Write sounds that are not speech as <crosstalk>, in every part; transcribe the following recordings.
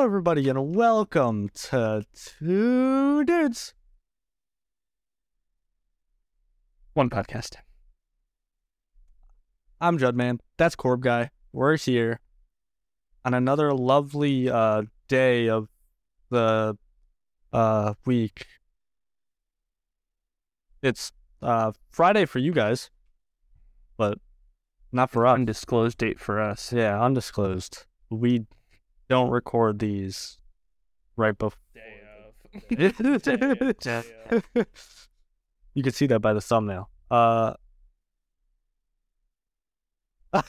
Hello, everybody, and welcome to Two Dudes. One podcast. I'm Judman. That's Corb Guy. We're here on another lovely uh, day of the uh, week. It's uh, Friday for you guys, but not for us. Undisclosed date for us. Yeah, undisclosed. We don't record these right before. Day of. you can see that by the thumbnail. Uh, <laughs>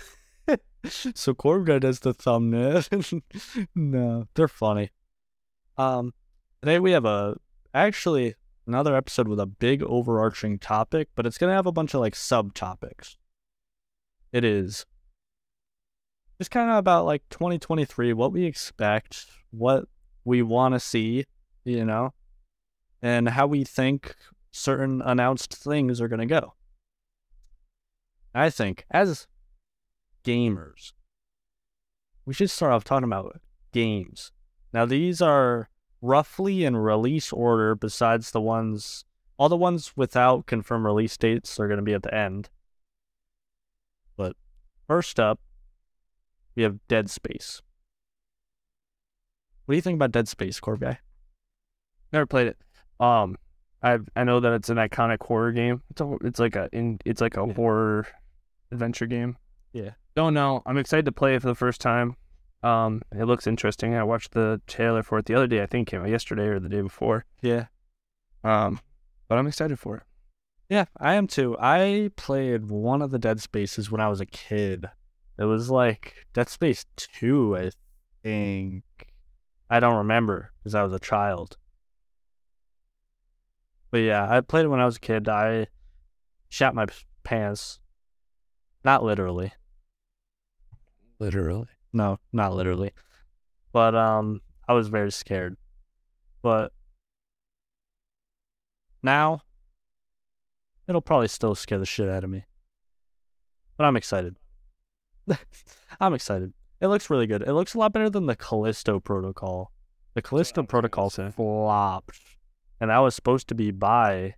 so Corb Guy does the thumbnail. <laughs> no, they're funny. Um, today we have a actually another episode with a big overarching topic, but it's gonna have a bunch of like subtopics. It is just kind of about like 2023, what we expect, what we want to see, you know, and how we think certain announced things are going to go. I think as gamers, we should start off talking about games. Now, these are roughly in release order, besides the ones, all the ones without confirmed release dates are going to be at the end. But first up, we have Dead Space. What do you think about Dead Space, Corb Guy? Never played it. Um, I I know that it's an iconic horror game. It's a it's like a in it's like a Yeah. horror adventure game. Yeah. Don't know. I'm excited to play it for the first time. Um, it looks interesting. I watched the trailer for it the other day. I think it came out yesterday or the day before. Yeah. Um, but I'm excited for it. Yeah, I am too. I played one of the Dead Spaces when I was a kid. It was like Dead Space 2, I think. I don't remember because I was a child. But yeah, I played it when I was a kid. I shat my pants. Not literally. Literally. No, not literally. But um I was very scared. But now it'll probably still scare the shit out of me. But I'm excited. <laughs> I'm excited. It looks really good. It looks a lot better than the Callisto Protocol. The Callisto oh, gonna Protocol flopped. And that was supposed to be by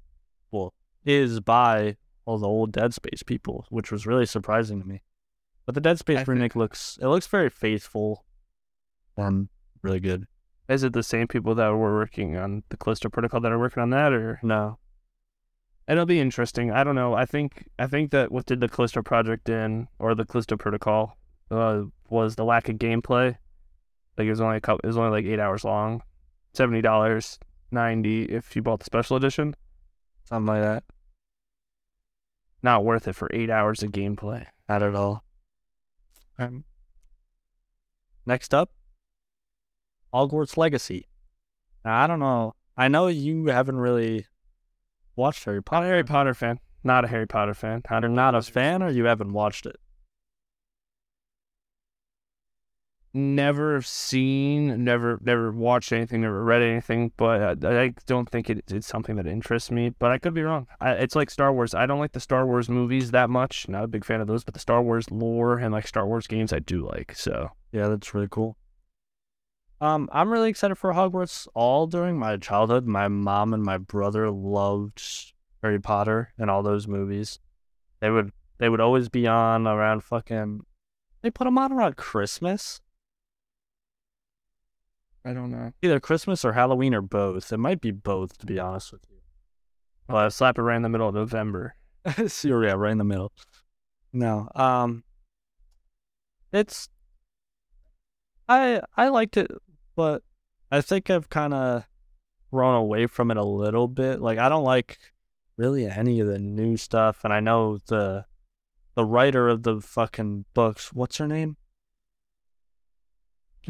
well, is by all the old Dead Space people, which was really surprising to me. But the Dead Space I think- remake looks it looks very faithful and really good. Is it the same people that were working on the Callisto Protocol that are working on that, or No. It'll be interesting. I don't know. I think I think that what did the Callisto Project in or the Callisto Protocol uh, was the lack of gameplay. Like it was only a couple. It was only like eight hours long, seventy dollars, ninety if you bought the special edition. Something like that. Not worth it for eight hours of gameplay. Not at all. Um, next up, Hogwarts Legacy. Now, I don't know. I know you haven't really watched Harry Not a Potter. Harry Potter fan. Not a Harry Potter fan. Not not a fan, or you haven't watched it. never seen, never never watched anything, never read anything, but I, I don't think it, it's something that interests me. But I could be wrong. I, it's like Star Wars. I don't like the Star Wars movies that much. Not a big fan of those, but the Star Wars lore and like Star Wars games, I do like. So Yeah, that's really cool. Um, I'm really excited for Hogwarts. All during my childhood, my mom and my brother loved Harry Potter and all those movies. They would they would always be on around fucking. They put them on around Christmas, I don't know. either Christmas or Halloween or both. It might be both, to be honest with you. Well, I slap it right in the middle of November. <laughs> so yeah, right in the middle. No, um, it's I I liked it, but I think I've kind of grown away from it a little bit. Like I don't like really any of the new stuff, and I know the the writer of the fucking books. What's her name?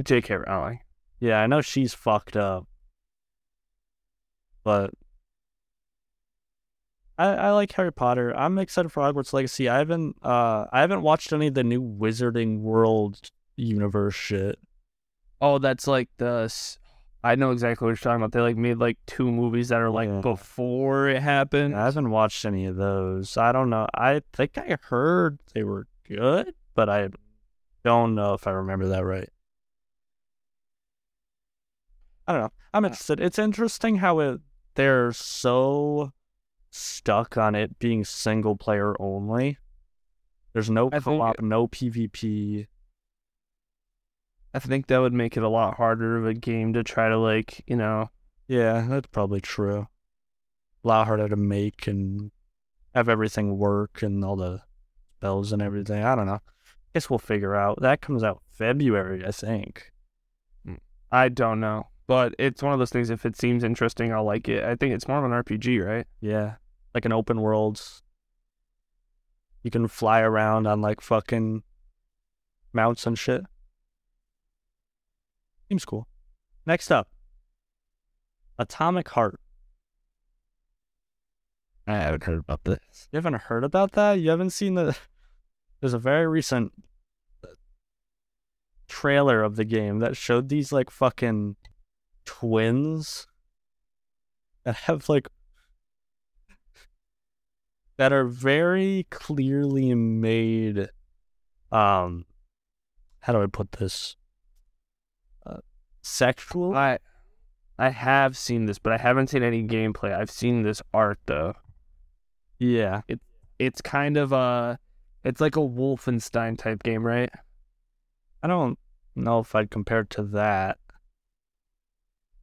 J.K. Rowling. Yeah, I know she's fucked up, but I I like Harry Potter. I'm excited for Hogwarts Legacy. I haven't uh I haven't watched any of the new Wizarding World universe shit. Oh, that's like the. I know exactly what you're talking about. They like made like two movies that are like Yeah. before it happened. I haven't watched any of those. I don't know. I think I heard they were good, but I don't know if I remember that right. I don't know. I'm uh. interested. It's interesting how it they're so stuck on it being single player only. There's no co-op, no PvP. I think that would make it a lot harder of a game to try to like, you know, Yeah, that's probably true. A lot harder to make and have everything work and all the spells and everything. I don't know. Guess we'll figure out. That comes out February, I think. Hmm. I don't know. But it's one of those things if it seems interesting, I'll like it. I think it's more of an RPG, right? Yeah, like an open world. You can fly around on like fucking mounts and shit. Seems cool. Next up, Atomic Heart. I haven't heard about this. You haven't heard about that? You haven't seen the? There's a very recent trailer of the game that showed these like fucking twins that have like that are very clearly made. Um, how do I put this? Sexual. I I have seen this, but I haven't seen any gameplay. I've seen this art though. yeah, It It's kind of a it's like a Wolfenstein type game, right? I don't know if I'd compare it to that.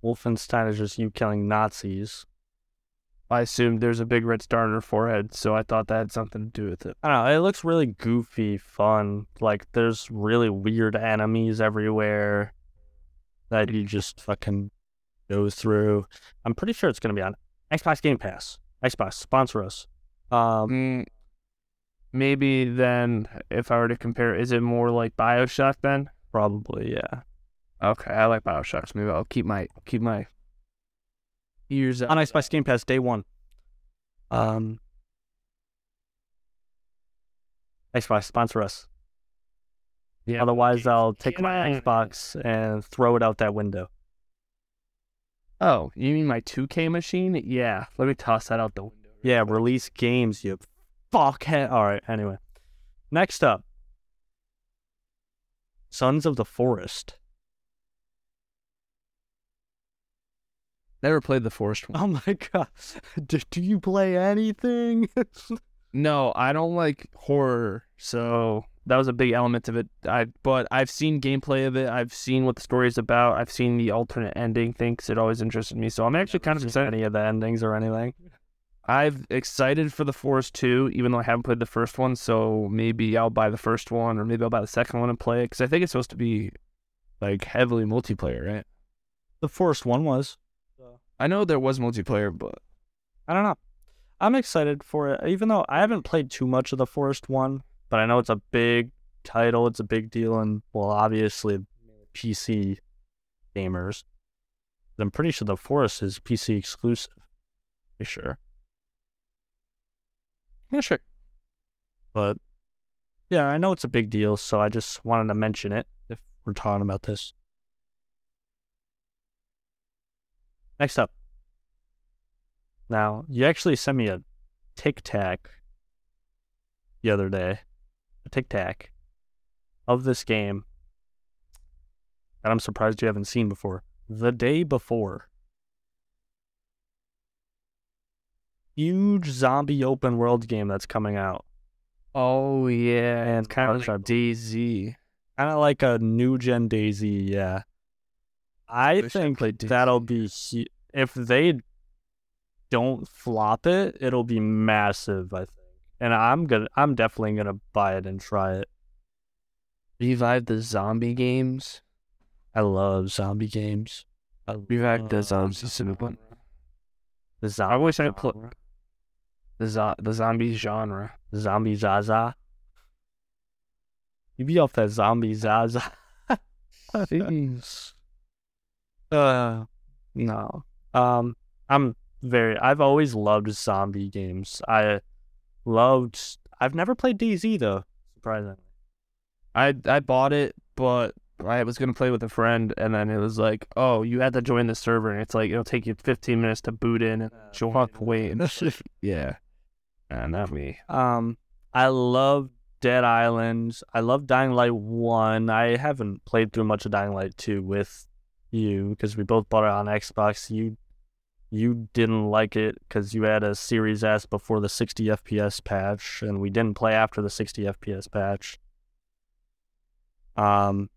Wolfenstein is just you killing Nazis. I assumed there's a big red star on her forehead, so I thought that had something to do with it. I don't know. It looks really goofy, fun. Like there's really weird enemies everywhere that you just fucking go through. I'm pretty sure it's gonna be on Xbox Game Pass. Xbox sponsor us. Um, Mm, maybe then, if I were to compare, is it more like Bioshock then? probably yeah. Okay, I like Bioshock. So maybe I'll keep my keep my ears On. Xbox Game Pass day one. Um, Xbox sponsor us. Yeah. Otherwise, I'll take my Xbox and throw it out that window. Oh, you mean my 2K machine? Yeah. Let me toss that out the window. Yeah, release games, you fuckhead. All right, anyway. Next up Sons of the Forest. Never played the Forest one. Oh my god. <laughs> Do, do you play anything? <laughs> No, I don't like horror, so that was a big element of it. I but I've seen gameplay of it. I've seen what the story is about. I've seen the alternate ending thing 'cause it always interested me. So I'm actually kind of excited. any of the endings or anything. I've excited for the Forest 2, even though I haven't played the first one. So maybe I'll buy the first one, or maybe I'll buy the second one and play it because I think it's supposed to be like heavily multiplayer, right? The Forest one was. I know there was multiplayer, but I don't know. I'm excited for it, even though I haven't played too much of the Forest one, but I know it's a big title. It's a big deal, and well, obviously, PC gamers. I'm pretty sure the Forest is PC exclusive. Pretty sure, yeah, sure. but yeah, I know it's a big deal, so I just wanted to mention it if we're talking about this. Next up. Now, you actually sent me a TikTok the other day, TikTok of this game that I'm surprised you haven't seen before. The day before. Huge zombie open world game that's coming out. Oh yeah, And kind of like DayZ. Kind of like a new gen DayZ, yeah. I I think played that'll be if they don't flop it, it'll be massive. I think, and I'm gonna, I'm definitely gonna buy it and try it. Revive the zombie games. I love zombie games. I Revive the love zombie cinema. The zombie. I wish I pl- genre. The zo- the zombie genre. zombie Zaza. You be off that zombie Zaza. <laughs> Uh, no. Um, I'm very. I've always loved zombie games. I loved. I've never played DayZ though. Surprisingly. I I bought it, but I was gonna play with a friend, and then it was like, oh, you had to join the server, and it's like it'll take you 15 minutes to boot in and join. Fuck, <laughs> wait, <laughs> yeah, uh, not me. Um, I love Dead Island. I love Dying Light One. I haven't played through much of Dying Light Two with you because we both bought it on Xbox. You you didn't like it because you had a Series S before the 60 FPS patch, and we didn't play after the 60 FPS patch. Um,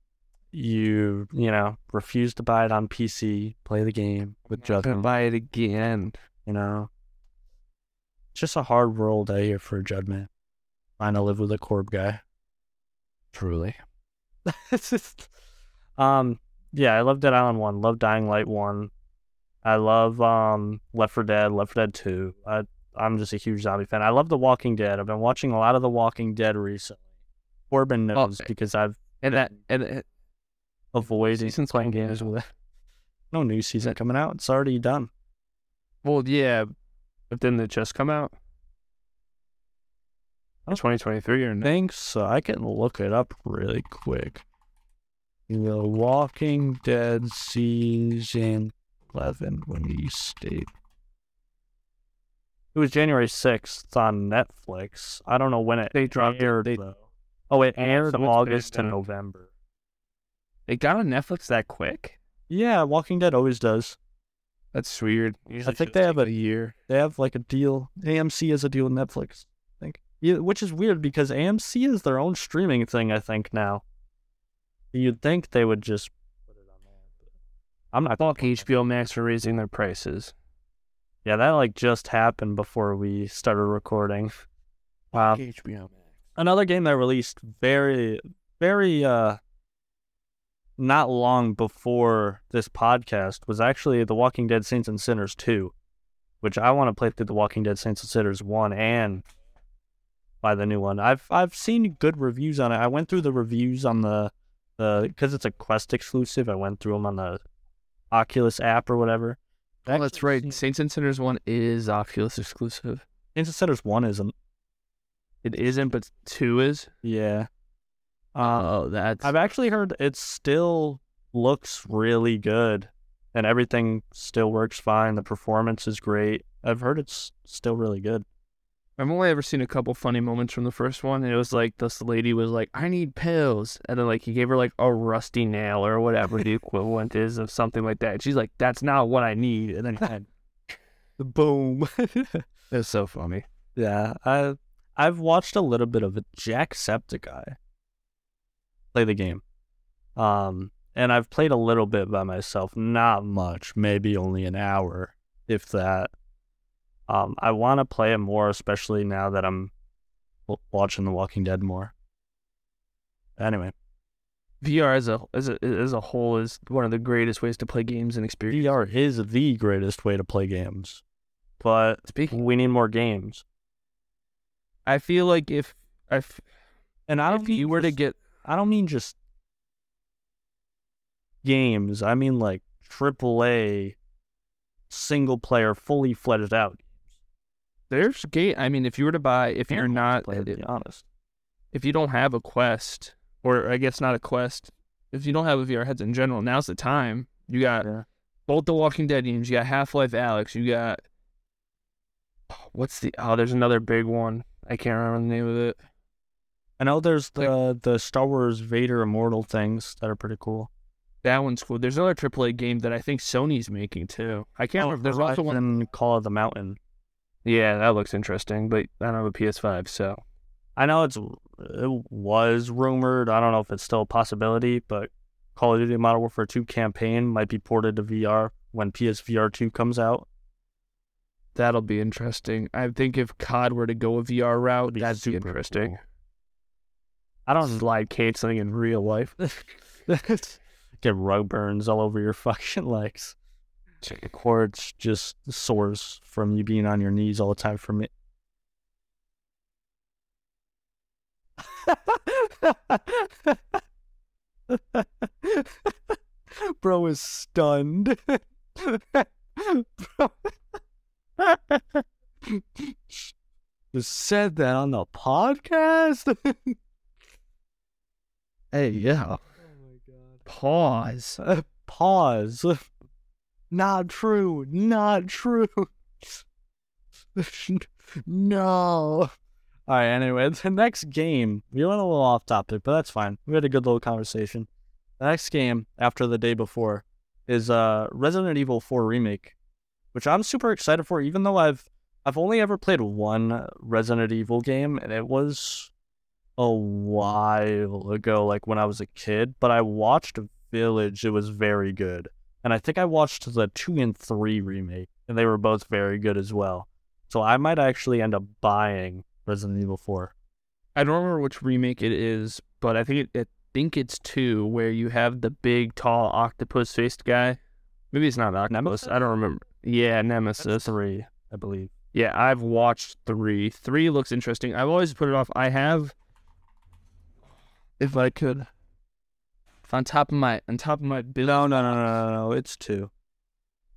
you you know refused to buy it on PC, play the game with Couldn't Judman. buy it again. You know, just a hard world out here for Judman. Trying to live with a Corb guy. Truly. it's <laughs> just, um, yeah, I love Dead Island One, love Dying Light One, I love um Left 4 Dead, Left 4 Dead Two. I I'm just a huge zombie fan. I love The Walking Dead. I've been watching a lot of The Walking Dead recently. Corbin knows Okay. because I've And that and it, avoided season's playing games with it. No new season coming out. It's already done. well, yeah, but didn't it just come out? Oh. 2023 or I no? think so. I can look it up really quick. The Walking Dead season eleven release date. It was January sixth on Netflix. I don't know when it They dropped it- aired they- though. Oh, it aired so August to. November. It got on Netflix that quick? Yeah, Walking Dead always does. That's weird. I think they have a year. They have like a deal. AMC has a deal with Netflix. I think, yeah, which is weird because AMC is their own streaming thing. I think now. You'd think they would just put it on there. But I'm not. Fuck HBO Max for raising their prices. Yeah, that like just happened before we started recording. Wow. HBO Max. Another game that released very, very uh, not long before this podcast was actually The Walking Dead Saints and Sinners 2, which I want to play through The Walking Dead Saints and Sinners 1 and buy the new one. I've I've seen good reviews on it. I went through the reviews on the the because it's a Quest exclusive. I went through them on the Oculus app or whatever. Oh, that's right. seen- Saints and Sinners one is Oculus exclusive. Saints and Sinners 1 isn't. It isn't, but two is. Yeah. Uh, Oh, that's I've actually heard it still looks really good and everything still works fine. The performance is great. I've heard it's still really good. I've only ever seen a couple funny moments from the first one. And it was like this lady was like, "I need pills," and then like he gave her like a rusty nail or whatever the <laughs> equivalent is of something like that. And she's like, "That's not what I need," and then had Boom. <laughs> it's so funny. yeah, I I've watched a little bit of. Jacksepticeye play the game. Um and I've played a little bit by myself, not much, maybe only an hour, if that. Um, I want to play it more, especially now that I'm watching The Walking Dead more. Anyway, VR as a as a as a whole is one of the greatest ways to play games and experience. VR is the greatest way to play games, but Speaking, we need more games. I feel like if if And I don't if you were to get I don't mean just games. I mean like AAA, single player, fully fledged out. There's game, I mean, if you were to buy, if you're not, to be honest. if you don't have a Quest, or I guess not a Quest, if you don't have a VR headset in general, now's the time. You got Yeah. both the Walking Dead games. You got Half Life Alyx. You got what's the oh, there's another big one. I can't remember the name of it. I know there's the the Star Wars Vader Immortal things that are pretty cool. That one's cool. There's another AAA game that I think Sony's making too. I can't oh, remember. There's also one. Call of the Mountain. Yeah, that looks interesting, but I don't have a PS5, so I know it's it was rumored. I don't know if it's still a possibility, but Call of Duty Modern Warfare 2 campaign might be ported to VR when PSVR 2 comes out. that'll be interesting. I think if COD were to go a VR route, that'd be interesting. cool. I don't Slide Kate something in real life. <laughs> get rug burns all over your <laughs> fucking legs. The cords just sores from you being on your knees all the time from it. <laughs> Bro is stunned. Bro. <laughs> Just said that on the podcast. <laughs> Hey, yeah. Oh my god. Pause. Uh, pause. Not true. Not true. <laughs> no. All right. Anyway, the next game. We went a little off topic, but that's fine. We had a good little conversation. The next game after the day before is uh Resident Evil 4 remake, which I'm super excited for. Even though I've I've only ever played one Resident Evil game, and it was a while ago, like when I was a kid. But I watched Village; it was very good, and I think I watched the two and three remake, and they were both very good as well. So I might actually end up buying Resident Evil 4. I don't remember which remake it is, but I think it, I think it's two where you have the big, tall, octopus-faced guy. Maybe it's not octopus. Nemesis? I don't remember. Yeah, Nemesis. That's three, I believe. Yeah, I've watched three. Three looks interesting. I've always put it off. I have, if I could, on top of my on top of my bill, No, no, no, no, no, no. It's two.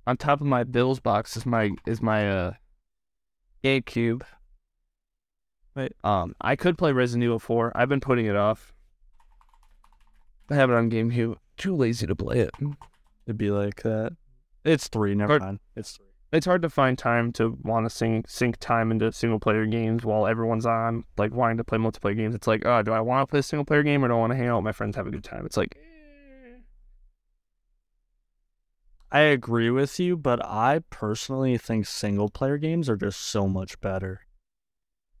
on top of my bills box is my is my uh GameCube. Wait. Um, I could play Resident Evil Four. I've been putting it off. I have it on GameCube. Too lazy to play it. It'd be like that. It's three. Never mind. It's three. It's hard to find time to want to sink time into single player games while everyone's on like wanting to play multiplayer games. It's like, oh, do I want to play a single player game or do I want to hang out with my friends, have a good time? It's like, eh. I agree with you, but I personally think single player games are just so much better.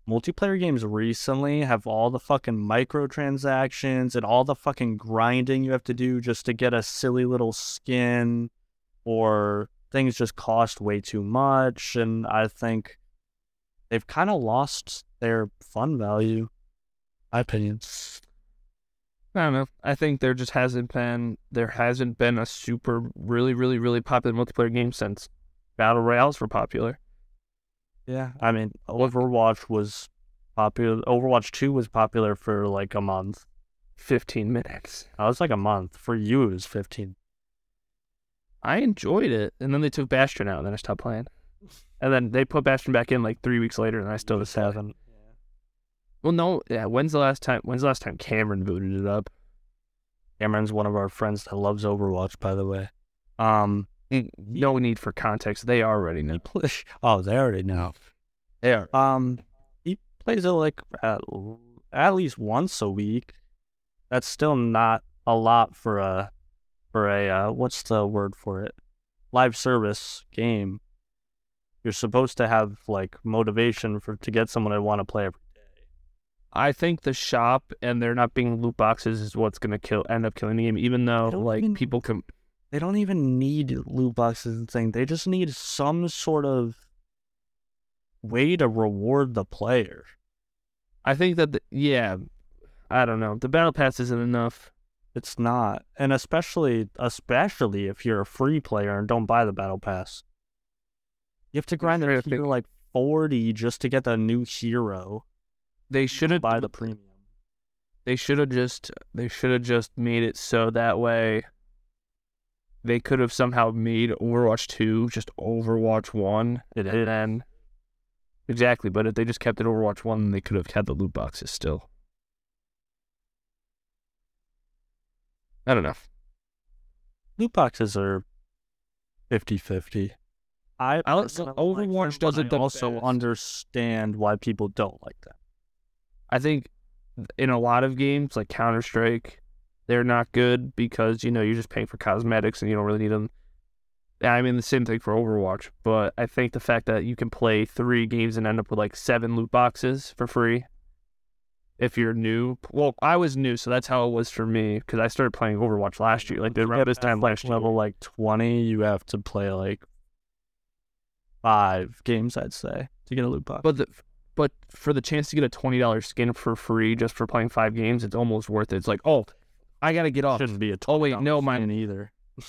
Multiplayer games recently have all the fucking microtransactions and all the fucking grinding you have to do just to get a silly little skin, or things just cost way too much. And I think they've kind of lost their fun value. My opinion. I don't know. I think there just hasn't been there hasn't been a super really really really popular multiplayer game since battle royales were popular. Yeah, I mean, Overwatch was popular. Overwatch 2 was popular for like a month. Fifteen minutes. I was like a month. For you, it was 15. I enjoyed it, and then they took Bastion out, and then I stopped playing. And then they put Bastion back in like three weeks later, and I still just haven't. Well, no, yeah. When's the last time? When's the last time Cameron booted it up? Cameron's one of our friends that loves Overwatch, by the way. Um, No need for context. They already know. <laughs> <laughs> oh, they already know. They are. Um, he plays it like at, at least once a week. That's still not a lot for a for a uh, what's the word for it? Live service game. You're supposed to have like motivation for to get someone to want to play every I think the shop and there not being loot boxes is what's gonna kill end up killing the game. Even though like even- people can. they don't even need loot boxes and thing. They just need some sort of way to reward the player. I think that the, yeah, I don't know. The battle pass isn't enough. It's not, and especially especially if you're a free player and don't buy the battle pass, you have to grind it to like forty just to get the new hero. They should have buy the premium. They should have just they should have just made it so that way they could have somehow made Overwatch 2 just Overwatch 1 It and is. then Exactly, but if they just kept it Overwatch 1 they could have had the loot boxes still. I don't know. Loot boxes are 50-50. I I like- personally Overwatch like doesn't I also best. understand why people don't like them. I think in a lot of games like Counter Strike, they're not good because you know you're just paying for cosmetics and you don't really need them. I mean the same thing for Overwatch, but I think the fact that you can play three games and end up with like seven loot boxes for free, if you're new. Well, I was new, so that's how it was for me because I started playing Overwatch last year, like To around this time last level like 20, you have to play like five games, I'd say, to get a loot box. But the but for the chance to get a twenty dollars skin for free just for playing five games, it's almost worth it. It's like, oh, I gotta get off. shouldn't be a Oh, wait, no, my- skin either. <sighs>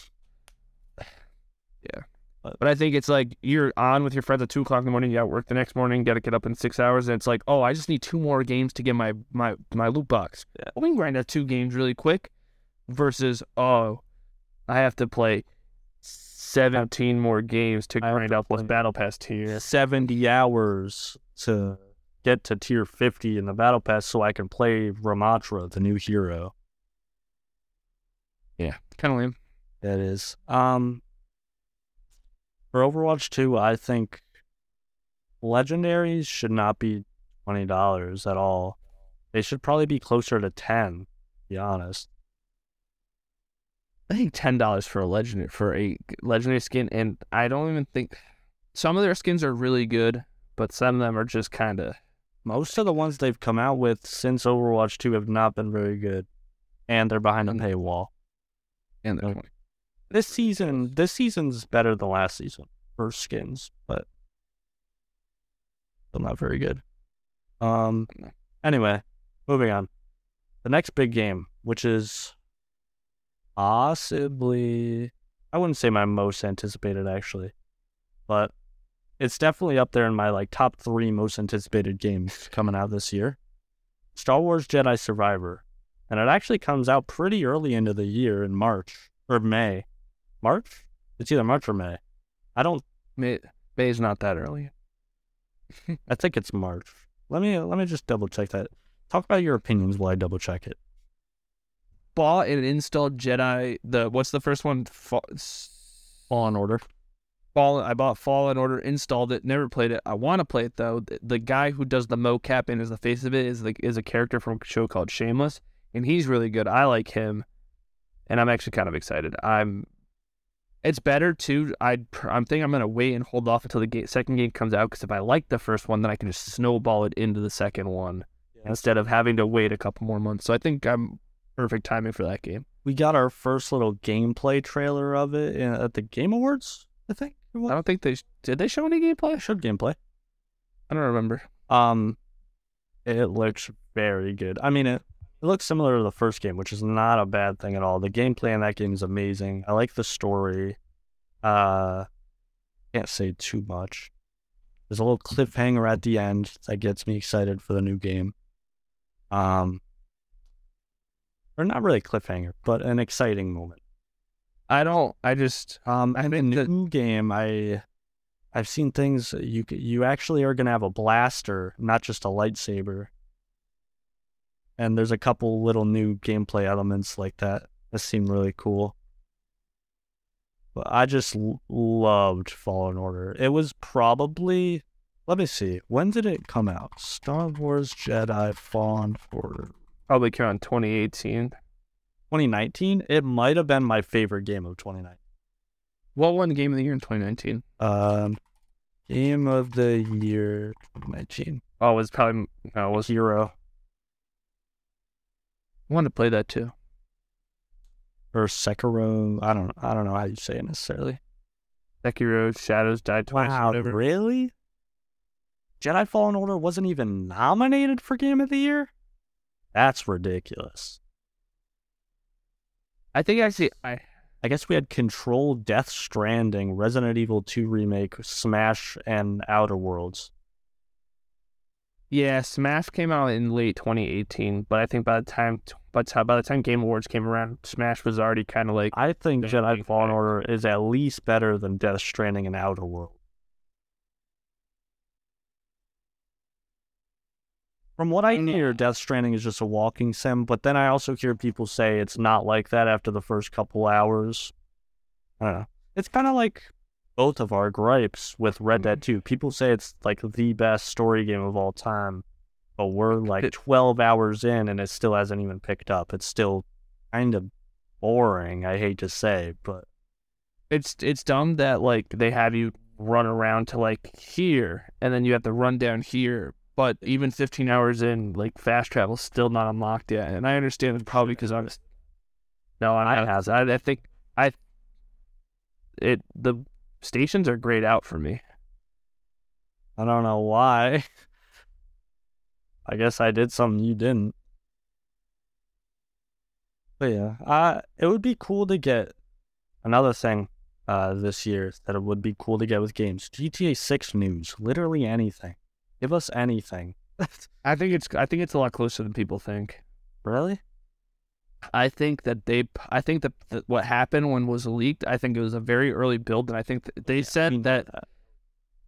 Yeah. But I think it's like you're on with your friends at two o'clock in the morning. You got work the next morning. Got to get up in six hours, and it's like, oh, I just need two more games to get my my my loot box. Yeah. We can grind out two games really quick. Versus, oh, I have to play seventeen more games to grind out this battle pass tier. 70 hours to get to tier 50 in the battle pass so I can play Ramatra, the new hero. Yeah, kind of lame. That is. Um for Overwatch 2, I think legendaries should not be $20 at all. They should probably be closer to 10, to be honest. I think ten dollars for a legendary for a legendary skin, and I don't even think some of their skins are really good, but some of them are just kind of. Most of the ones they've come out with since Overwatch 2 have not been very good. And they're behind a paywall. And they're Okay. This season this season's better than last season for skins, but still not very good. Um anyway, moving on. The next big game, which is possibly I wouldn't say my most anticipated actually, but it's definitely up there in my like top three most anticipated games coming out this year. Star Wars Jedi Survivor. And it actually comes out pretty early into the year in March or May. March? It's either March or May. I don't May May's not that early. I think it's March. Let me let me just double check that. Talk about your opinions while I double check it. Bought and installed Jedi. The what's the first one? Fa- Fallen Order. Fallen. I bought Fallen Order, installed it, never played it. I want to play it though. The, the guy who does the mocap and is the face of it is like is a character from a show called Shameless, and he's really good. I like him, and I'm actually kind of excited. I'm. It's better too. I I'm thinking I'm gonna wait and hold off until the second game comes out because if I like the first one, then I can just snowball it into the second one instead of having to wait a couple more months. So I think I'm perfect timing for that game. We got our first little gameplay trailer of it uh, at the Game Awards, I think. It I don't think they did. They show any gameplay? I showed gameplay. I don't remember. Um, it looks very good. I mean, it, it looks similar to the first game, which is not a bad thing at all. The gameplay in that game is amazing. I like the story. Uh, can't say too much. There's a little cliffhanger at the end that gets me excited for the new game. Um, or not really a cliffhanger, but an exciting moment. I don't. I just. Um, I and the think new game, I, I've seen things. You you actually are gonna have a blaster, not just a lightsaber. And there's a couple little new gameplay elements like that that seem really cool. But I just l- loved Fallen Order. It was probably, let me see, when did it come out? Star Wars Jedi Fallen Order. Probably came out in 2018. 2019. It might have been my favorite game of 2019. What won Game of the Year in 2019? Um, game of the year 2019. Oh, it was probably no. It was Hero I wanted to play that too. or Sekiro. I don't. I don't know how you say it necessarily. Sekiro Shadows died twice. Wow, really? Jedi Fallen Order wasn't even nominated for Game of the Year. That's ridiculous. I think actually I I guess we had Control, Death Stranding, Resident Evil 2 remake, Smash, and Outer Worlds. yeah Smash came out in late 2018, but I think by the time by the time, by the time Game Awards came around, Smash was already kind of like I think Jedi Fallen. Order is at least better than Death Stranding and Outer Worlds. From what I hear, Death Stranding is just a walking sim, but then I also hear people say it's not like that after the first couple hours. I don't know. It's kind of like both of our gripes with Red Dead mm-hmm. 2. People say it's like the best story game of all time, but we're like 12 hours in and it still hasn't even picked up. It's still kind of boring, I hate to say, but it's it's dumb that like they have you run around to like here and then you have to run down here but even 15 hours in like fast travel's still not unlocked yet and i understand it's probably because i'm no I i have. I, I think i it the stations are grayed out for me I don't know why. <laughs> I guess I did something you didn't. But yeah, uh, it would be cool to get another thing uh, this year that it would be cool to get with games. GTA 6 news, literally anything. Give us anything. <laughs> i think it's i think it's a lot closer than people think really? I think that they, I think that, that what happened when was leaked, I think it was a very early build, and I think they said We know that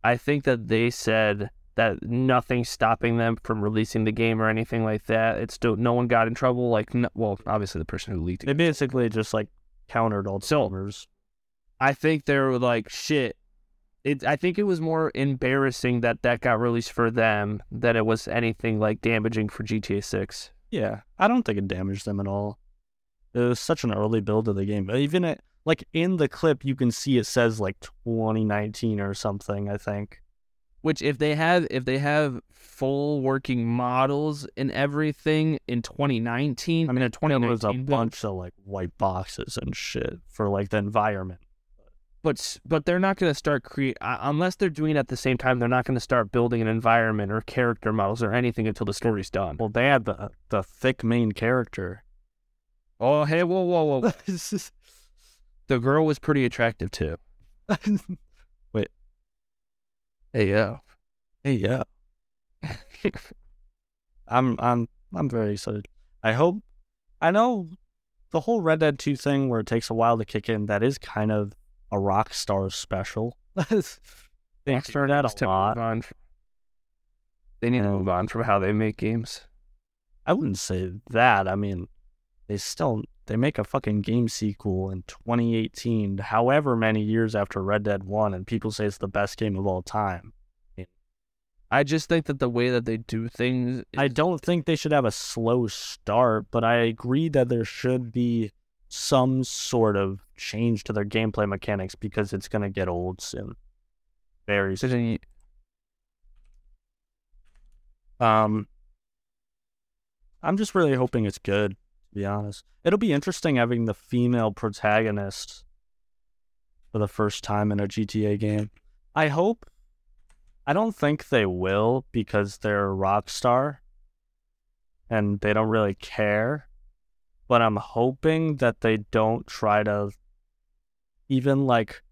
I think that they said that nothing's stopping them from releasing the game or anything like that. It's still no one got in trouble. Like, no, well, obviously the person who leaked it. They basically just like countered all the So- rumors. I think they were like, shit. It. I think it was more embarrassing that that got released for them than it was anything like damaging for GTA Six. Yeah, I don't think it damaged them at all. It was such an early build of the game. But even it, like in the clip, you can see it says like 2019 or something. I think. Which if they have if they have full working models and everything in 2019, I mean, in there was a bunch of like white boxes and shit for like the environment. But but they're not going to start create uh, unless they're doing it at the same time. They're not going to start building an environment or character models or anything until the story's done. Well, they had the the thick main character. Oh hey, whoa whoa whoa! <laughs> the girl was pretty attractive too. <laughs> Wait. Hey yeah. hey, yeah. <laughs> I'm I'm I'm very excited. I hope I know the whole Red Dead 2 thing where it takes a while to kick in, that is kind of a Rockstar special. <laughs> they that needs a lot. on. They need to move on from how they make games. I wouldn't say that. I mean, they still they make a fucking game sequel in 2018, however many years after Red Dead 1 and people say it's the best game of all time. I just think that the way that they do things, I don't think they should have a slow start, but I agree that there should be some sort of change to their gameplay mechanics because it's going to get old soon. Very soon. Um, I'm just really hoping it's good, to be honest. It'll be interesting having the female protagonist for the first time in a GTA game. I hope. I don't think they will because they're Rockstar and they don't really care. But I'm hoping that they don't try to even like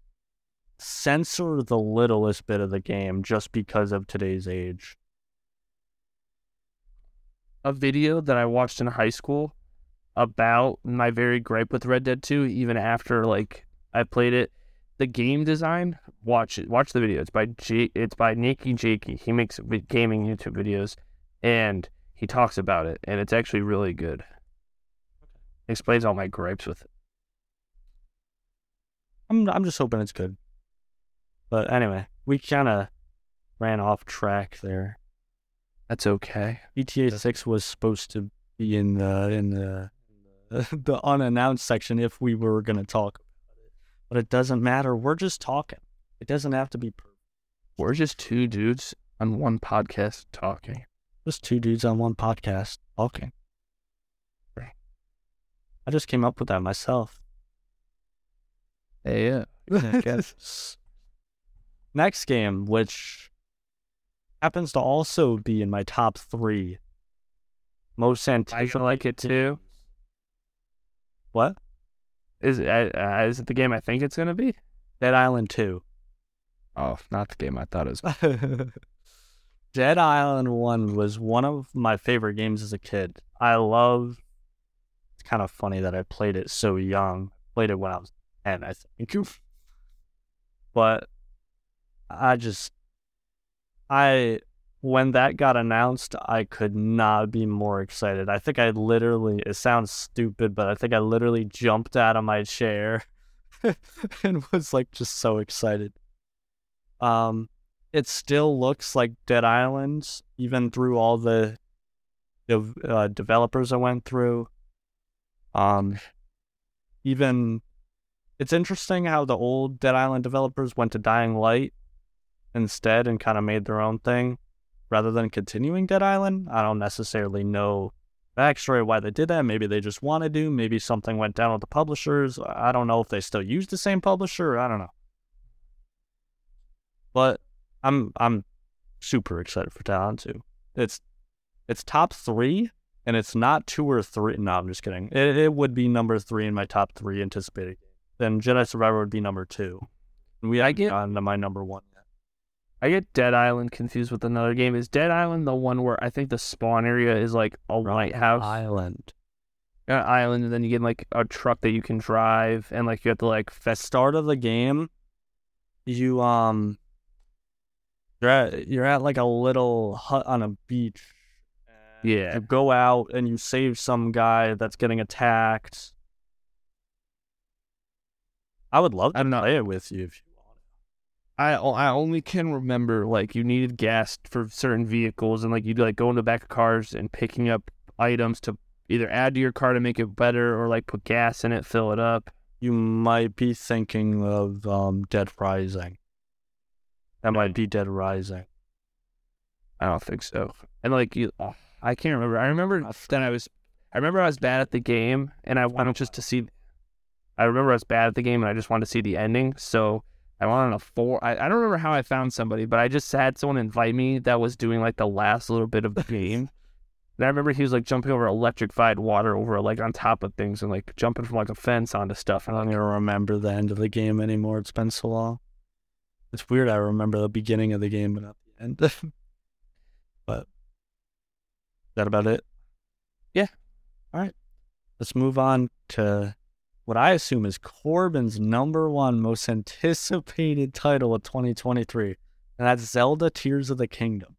censor the littlest bit of the game just because of today's age. a video that I watched in high school about my very gripe with Red Dead 2, even after like I played it. The game design, watch it. Watch the video. It's by J- it's by NakeyJakey. He makes gaming YouTube videos, and he talks about it, and it's actually really good. Explains all my gripes with it. I'm I'm just hoping it's good. But anyway, we kind of ran off track there. That's okay. GTA 6 was supposed to be in the in the <laughs> the unannounced section if we were going to talk about it. But it doesn't matter. We're just talking. It doesn't have to be per- We're just two dudes on one podcast talking. just two dudes on one podcast talking. I just came up with that myself. Hey, yeah. <laughs> <laughs> Next game, which happens to also be in my top three most I anticipated. like it too. What? Is it, uh, is it the game I think it's gonna be? Dead Island 2. Oh, not the game I thought it was. <laughs> Dead Island 1 was one of my favorite games as a kid. I love it's kind of funny that I played it so young. Played it when I was 10, I think. <laughs> but I just I when that got announced, I could not be more excited. I think I literally it sounds stupid, but I think I literally jumped out of my chair <laughs> and was like just so excited. Um it still looks like Dead Islands, even through all the the uh, developers I went through. Um, even it's interesting how the old Dead Island developers went to Dying Light instead and kind of made their own thing rather than continuing Dead Island. I don't necessarily know backstory why they did that. Maybe they just wanted to. Maybe something went down with the publishers. I don't know if they still use the same publisher. I don't know. But I'm I'm super excited for Dead Island 2. It's it's top three, and it's not two or three. No, I'm just kidding. It, it would be number three in my top three anticipated. Then Jedi Survivor would be number two. We I get- gotten to my number one. I get Dead Island confused with another game. Is Dead Island the one where I think the spawn area is like a lighthouse Island. uh, island, and then you get like a truck that you can drive, and like you have to like At fetch. start of the game, you um, you're at you're at like a little hut on a beach. Yeah. You go out and you save some guy that's getting attacked. I would love to I don't know. play it with you if you want. I I only can remember like you needed gas for certain vehicles, and like you'd like go in the back of cars and picking up items to either add to your car to make it better or like put gas in it, fill it up. You might be thinking of um, Dead Rising. That might be Dead Rising. I don't think so. And like you, I can't remember. I remember that I was, I remember I was bad at the game, and I wanted just to see. I remember I was bad at the game, and I just wanted to see the ending. So I wanted a four. I, I don't remember how I found somebody, but I just had someone invite me that was doing like the last little bit of the <laughs> game. And I remember he was like jumping over electrified water over like on top of things and like jumping from like a fence onto stuff. I don't even remember the end of the game anymore. It's been so long. It's weird. I remember the beginning of the game, but not the end. <laughs> that about it? Yeah. All right. Let's move on to what I assume is Corbin's number one most anticipated title of 2023, and that's Zelda Tears of the Kingdom.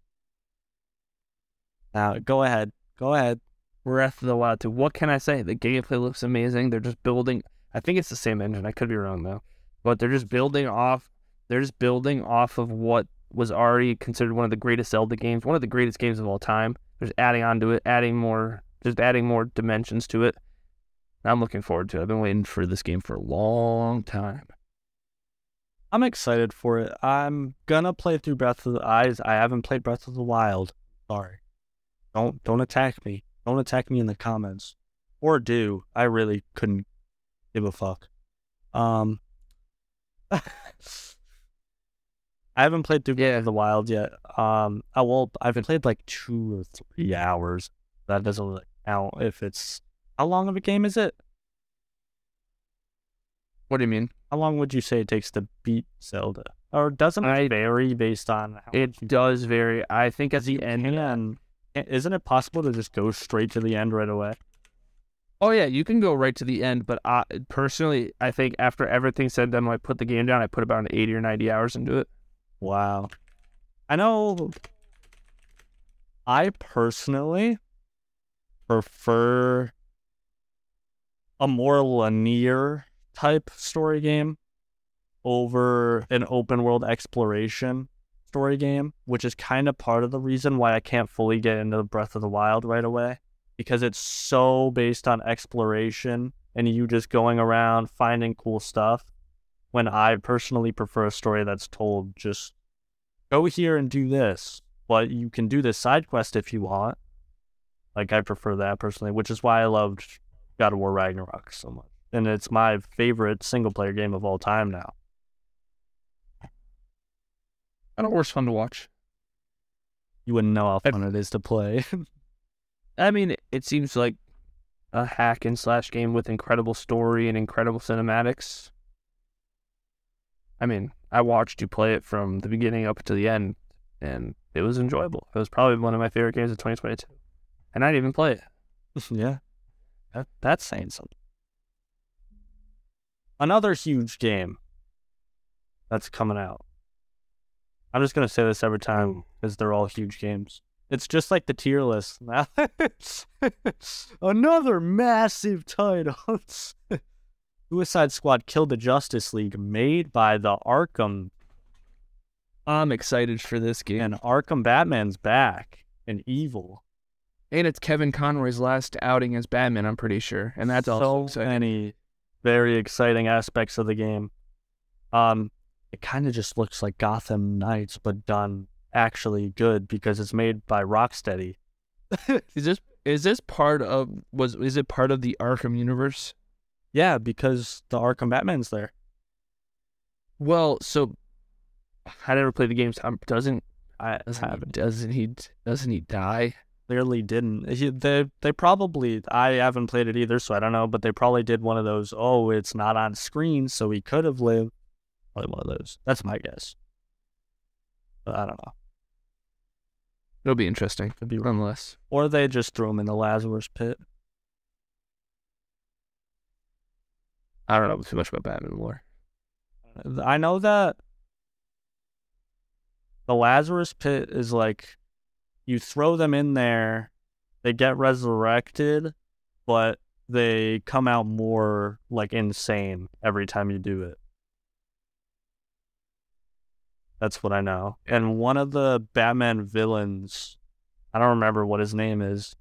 Now, go ahead. Go ahead. Breath of the Wild 2. What can I say? The gameplay looks amazing. They're just building. I think it's the same engine. I could be wrong though, but they're just building off. They're just building off of what was already considered one of the greatest Zelda games, one of the greatest games of all time. Just adding on to it, adding more, just adding more dimensions to it. I'm looking forward to it. I've been waiting for this game for a long time. I'm excited for it. I'm gonna play through Breath of the Eyes. I haven't played Breath of the Wild. Sorry. Don't don't attack me. Don't attack me in the comments. Or do. I really couldn't give a fuck. Um <laughs> I haven't played through Yeah. the Wild yet. Um I will I've played like two or three hours. That doesn't really count if it's how long of a game is it? What do you mean? How long would you say it takes to beat Zelda? Or doesn't it I- vary based on how It does vary. I think at the end. can? Isn't it possible to just go straight to the end right away? Oh yeah, you can go right to the end, but I personally, I think after everything's said and done, when I put the game down, I put about an eighty or ninety hours into it. Wow. I know. I personally prefer a more linear type story game over an open world exploration story game, which is kind of part of the reason why I can't fully get into Breath of the Wild right away because it's so based on exploration and you just going around finding cool stuff. When I personally prefer a story that's told just go here and do this, but you can do this side quest if you want. Like I prefer that personally, which is why I loved God of War Ragnarok so much. And it's my favorite single player game of all time now. I don't worse fun to watch. You wouldn't know how I- fun it is to play. <laughs> I mean, it, it seems like a hack and slash game with incredible story and incredible cinematics. I mean, I watched you play it from the beginning up to the end, and it was enjoyable. It was probably one of my favorite games of 2022, and I didn't even play it. <laughs> yeah. That, that's saying something. Another huge game that's coming out. I'm just to say this every time because they're all huge games. It's just like the tier list. <laughs> Another massive title. <laughs> Suicide Squad killed the Justice League, made by the Arkham, I'm excited for this game. and Arkham Batman's back and evil. And it's Kevin Conroy's last outing as Batman, I'm pretty sure. And that's also so exciting. many very exciting aspects of the game. Um, it kind of just looks like Gotham Knights, but done actually good because it's made by Rocksteady. <laughs> Is this is this part of was is it part of the Arkham universe? Yeah, because the Arkham Batman's there. Well, so I never played the games. Um, doesn't I doesn't he, haven't doesn't he doesn't he die? clearly didn't. He, they they probably I haven't played it either, so I don't know. But they probably did one of those. Oh, it's not on screen, so he could have lived. Probably one of those. That's my guess. But I don't know. It'll be interesting, Could be nonetheless. Or they just threw him in the Lazarus pit. I don't know too much about Batman lore. I know that the Lazarus pit is like you throw them in there, they get resurrected, but they come out more like insane every time you do it. That's what I know. And one of the Batman villains, I don't remember what his name is,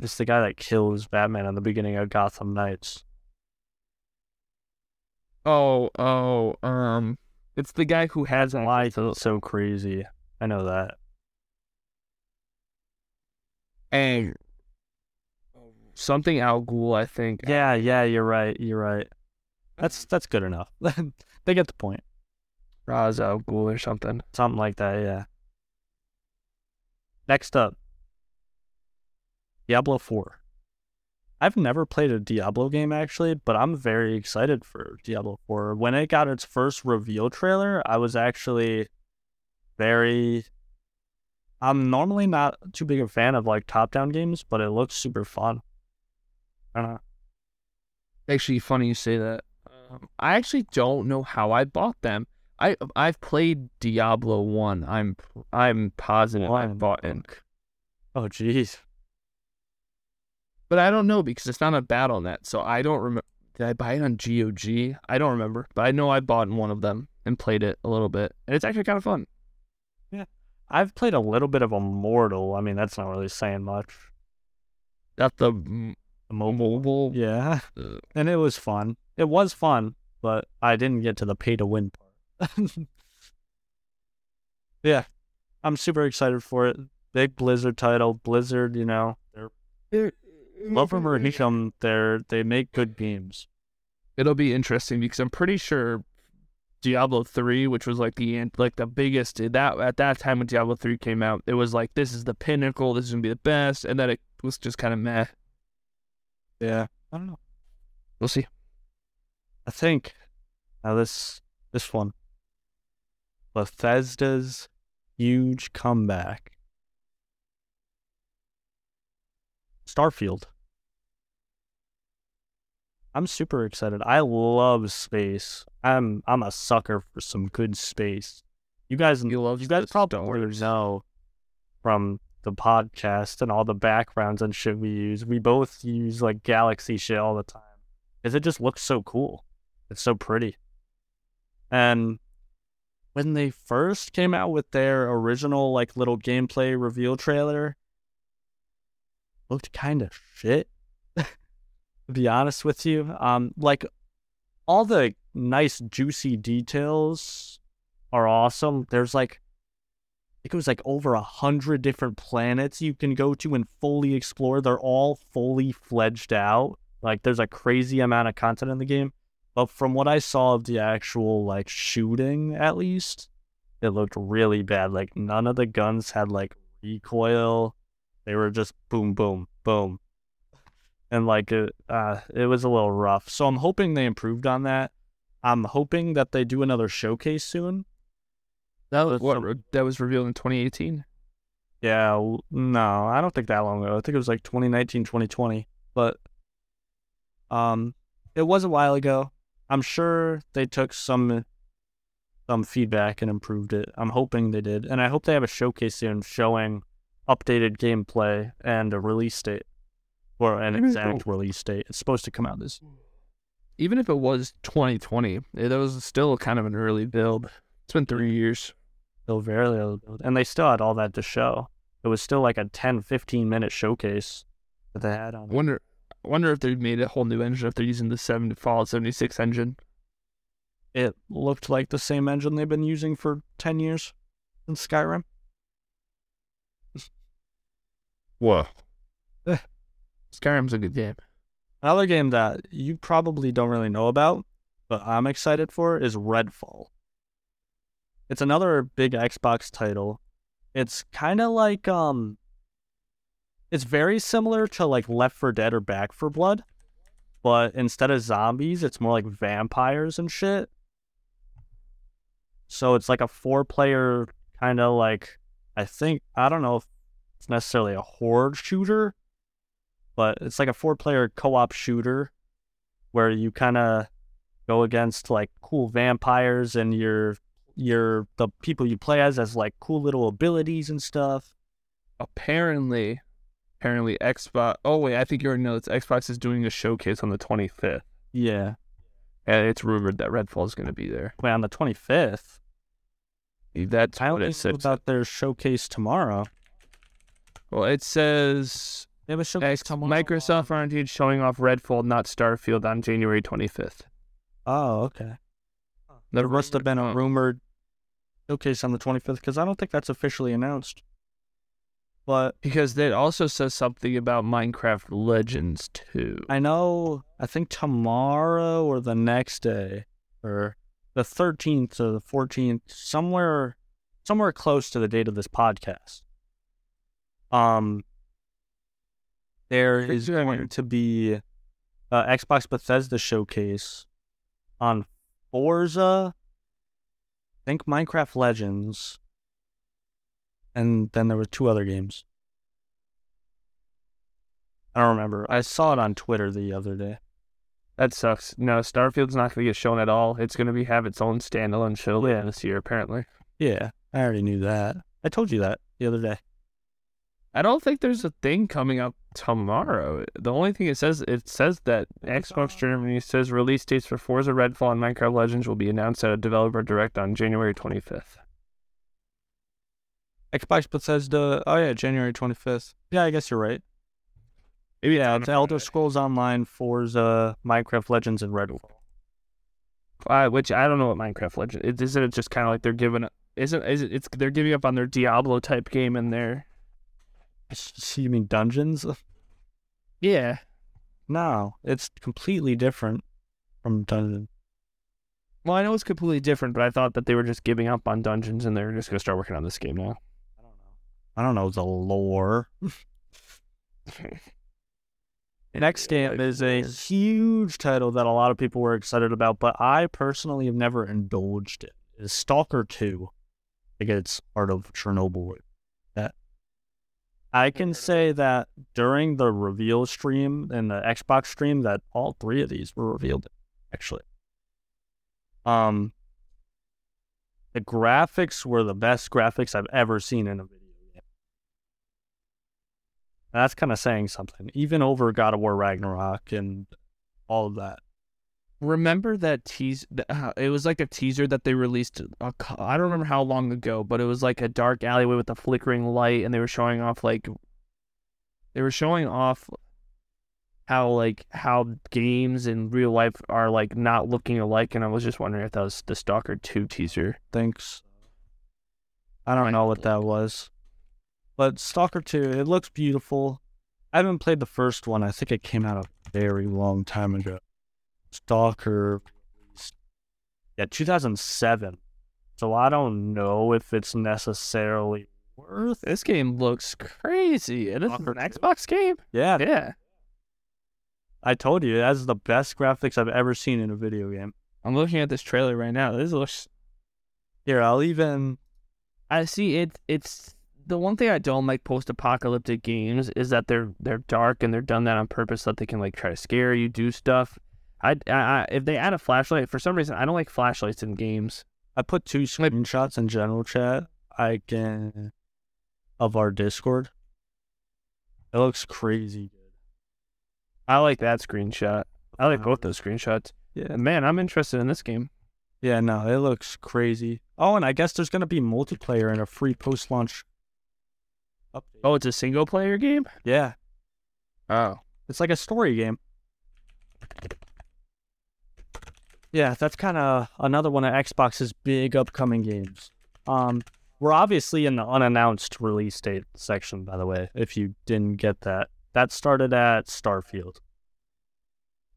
It's the guy that kills Batman in the beginning of Gotham Knights. Oh, oh, um, it's the guy who has an Why so crazy? I know that. and something Al Ghul, I think. Yeah, yeah, you're right. You're right. That's that's good enough. <laughs> they get the point. Ra's Al Ghul or something. Something like that, yeah. Next up, Diablo 4. I've never played a Diablo game actually, but I'm very excited for Diablo 4. When it got its first reveal trailer, I was actually very. I'm normally not too big a fan of like top down games, but it looks super fun. I don't know. Actually, funny you say that. Um, I actually don't know how I bought them. I I've played Diablo one. I'm I'm positive I bought it, Oh, jeez. But I don't know because it's not a Battle.net, so I don't remember. Did I buy it on GOG? I don't remember, but I know I bought one of them and played it a little bit, and it's actually kind of fun. Yeah, I've played a little bit of Immortal. I mean, that's not really saying much. Got the m- The mobile. mobile. Yeah. uh, and it was fun. It was fun, but I didn't get to the pay to win part. <laughs> yeah, I'm super excited for it. Big Blizzard title. Blizzard, you know, they're love them or hate them, they're they make good games. It'll be interesting because I'm pretty sure Diablo three, which was like the like the biggest eh, that at that time when Diablo three came out, it was like this is the pinnacle, this is gonna be the best, and then it was just kind of meh. Yeah, I don't know. We'll see. I think now this this one, Bethesda's huge comeback. Starfield. I'm super excited. I love space. I'm I'm a sucker for some good space. You guys, You love you guys probably Star already Wars. know from the podcast and all the backgrounds and shit we use. We both use like galaxy shit all the time. Cause it just looks so cool. It's so pretty. And when they first came out with their original like little gameplay reveal trailer, looked kind of shit. Be honest with you, um, like all the nice juicy details are awesome. There's like, it was like over a hundred different planets you can go to and fully explore. They're all fully fledged out. Like there's a crazy amount of content in the game. But from what I saw of the actual like shooting, at least, it looked really bad. Like none of the guns had like recoil. They were just boom, boom, boom, and like it, uh, it was a little rough. So I'm hoping they improved on that. I'm hoping that they do another showcase soon. That was what some- that was revealed in 2018. Yeah, no, I don't think that long ago. I think it was like 2019, 2020. But um it was a while ago. I'm sure they took some some feedback and improved it. I'm hoping they did. And I hope they have a showcase soon showing updated gameplay and a release date or an Maybe exact release date. It's supposed to come out this Even if it was 2020, it eh, was still kind of an early build. It's been three years. still very little build. And they still had all that to show. It was still like a 10, 15 minute showcase that they had on it. Wonder, wonder if they made a whole new engine if they're using the seven Fallout 76 engine. it looked like the same engine they've been using for 10 years in Skyrim. Whoa. Eh. Skyrim's a good game. Another game that you probably don't really know about, but I'm excited for is Redfall. It's another big Xbox title. It's kind of like um it's very similar to like Left 4 Dead or Back 4 Blood, but instead of zombies, it's more like vampires and shit. So it's like a four player kind of like I think I don't know if it's necessarily a horde shooter, but it's like a four player co-op shooter where you kind of go against like cool vampires and your your the people you play as as like cool little abilities and stuff. Apparently, apparently Xbox. Oh wait, I think you already know this. Xbox is doing a showcase on the 25th, Yeah. and it's rumored that Redfall is going to be there. Wait, on the 25th. That's I what only it said. about their showcase tomorrow. Well, it says They have a show X- Microsoft R&D showing off Redfall, not Starfield, on January 25th. Oh, okay. The There must have been a rumored- rumored showcase on the 25th because I don't think that's officially announced. But because it also says something about Minecraft Legends too. I know, I think tomorrow or the next day, or the 13th or the 14th, somewhere, somewhere close to the date of this podcast. Um, there is going to be uh, Xbox Bethesda showcase on Forza. I think Minecraft Legends, and then there were two other games. I don't remember. I saw it on Twitter the other day. That sucks. No, Starfield's not going to get shown at all. It's going to be have its own standalone show Yeah. this year, apparently. Yeah, I already knew that. I told you that the other day. I don't think there's a thing coming up tomorrow. The only thing it says, it says that Xbox Germany says release dates for Forza Redfall and Minecraft Legends will be announced at a developer direct on January 25th. Xbox Bethesda. Oh yeah, January twenty fifth. Yeah, I guess you're right. Maybe Yeah, it's Elder Scrolls Online, Forza, Minecraft Legends, and Redfall. Uh, which I don't know what Minecraft Legends is. Isn't it just kind of like they're giving? Isn't is it? It's they're giving up on their Diablo type game in there. You mean Dungeons? <laughs> Yeah. No, it's completely different from Dungeons. Well, I know it's completely different, but I thought that they were just giving up on dungeons and they're just gonna start working on this game now. I don't know. I don't know the lore. <laughs> Next game is a huge title that a lot of people were excited about, but I personally have never indulged in. Is Stalker 2. I think it's part of Chernobyl. I can say that during the reveal stream and the Xbox stream that all three of these were revealed actually. Um the graphics were the best graphics I've ever seen in a video game. That's kind of saying something, even over God of War Ragnarok and all of that. Remember that tease? uh, It was like a teaser that they released. I don't remember how long ago, but it was like a dark alleyway with a flickering light, and they were showing off like they were showing off how like how games in real life are like not looking alike. And I was just wondering if that was the Stalker Two teaser. Thanks. I don't know what that was. But Stalker 2, it looks beautiful. I haven't played the first one. I think it came out a very long time ago. Stalker. Yeah, 2007. So I don't know if it's necessarily worth. This game looks crazy. It's an Stalker two? Xbox game. Yeah, Yeah. I told you, that's the best graphics I've ever seen in a video game. I'm looking at this trailer right now. This looks. Here, I'll even. I see it. It's The one thing I don't like post-apocalyptic games is that they're they're dark and they're done that on purpose so that they can like try to scare you, do stuff. I, I, I if they add a flashlight for some reason I don't like flashlights in games. I put two screenshots in general chat. I can of our Discord. It looks crazy good. I like that screenshot. I like both those screenshots. Yeah. Man, I'm interested in this game. Yeah, no, it looks crazy. Oh, and I guess there's gonna be multiplayer and a free post-launch update. Oh, it's a single player game. yeah, oh it's like a story game. Yeah, that's kind of another one of Xbox's big upcoming games. Um, we're obviously in the unannounced release date section, by the way. If you didn't get that, that started at Starfield.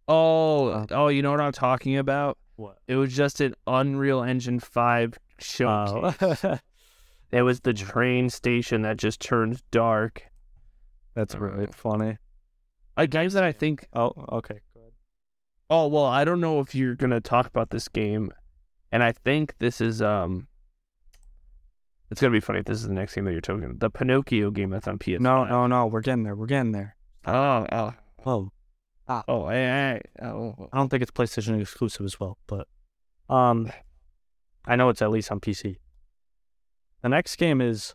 oh Uh, oh. You know what I'm talking about? What? It was just an Unreal Engine Five showcase. Oh, It was the train station that just turned dark. that's really funny. A game that I think. Oh, okay. Oh well, I don't know if You're gonna talk about this game, and I think this is um. It's gonna be funny if this is the next game that you're talking. The Pinocchio game that's on PS. No, no, no. We're getting there. We're getting there. Oh oh Whoa. oh hey, hey oh. I don't think it's PlayStation exclusive as well, but um, I know it's at least on PC. The next game is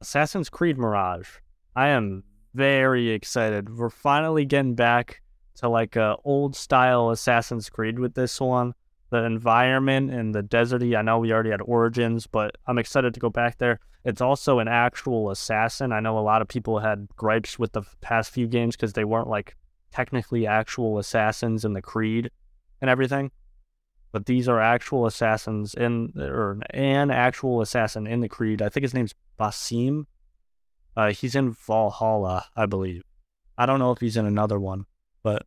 Assassin's Creed Mirage. I am very excited. We're finally getting back to like a old style Assassin's Creed with this one. the environment and the deserty. I know we already had Origins, but I'm excited to go back there. It's also an actual assassin. I know a lot of people had gripes with the past few games because they weren't like technically actual assassins in the Creed and everything. But these are actual assassins in or an actual assassin in the Creed. I think his name's Basim. Uh, he's in Valhalla, I believe. I don't know if he's in another one, but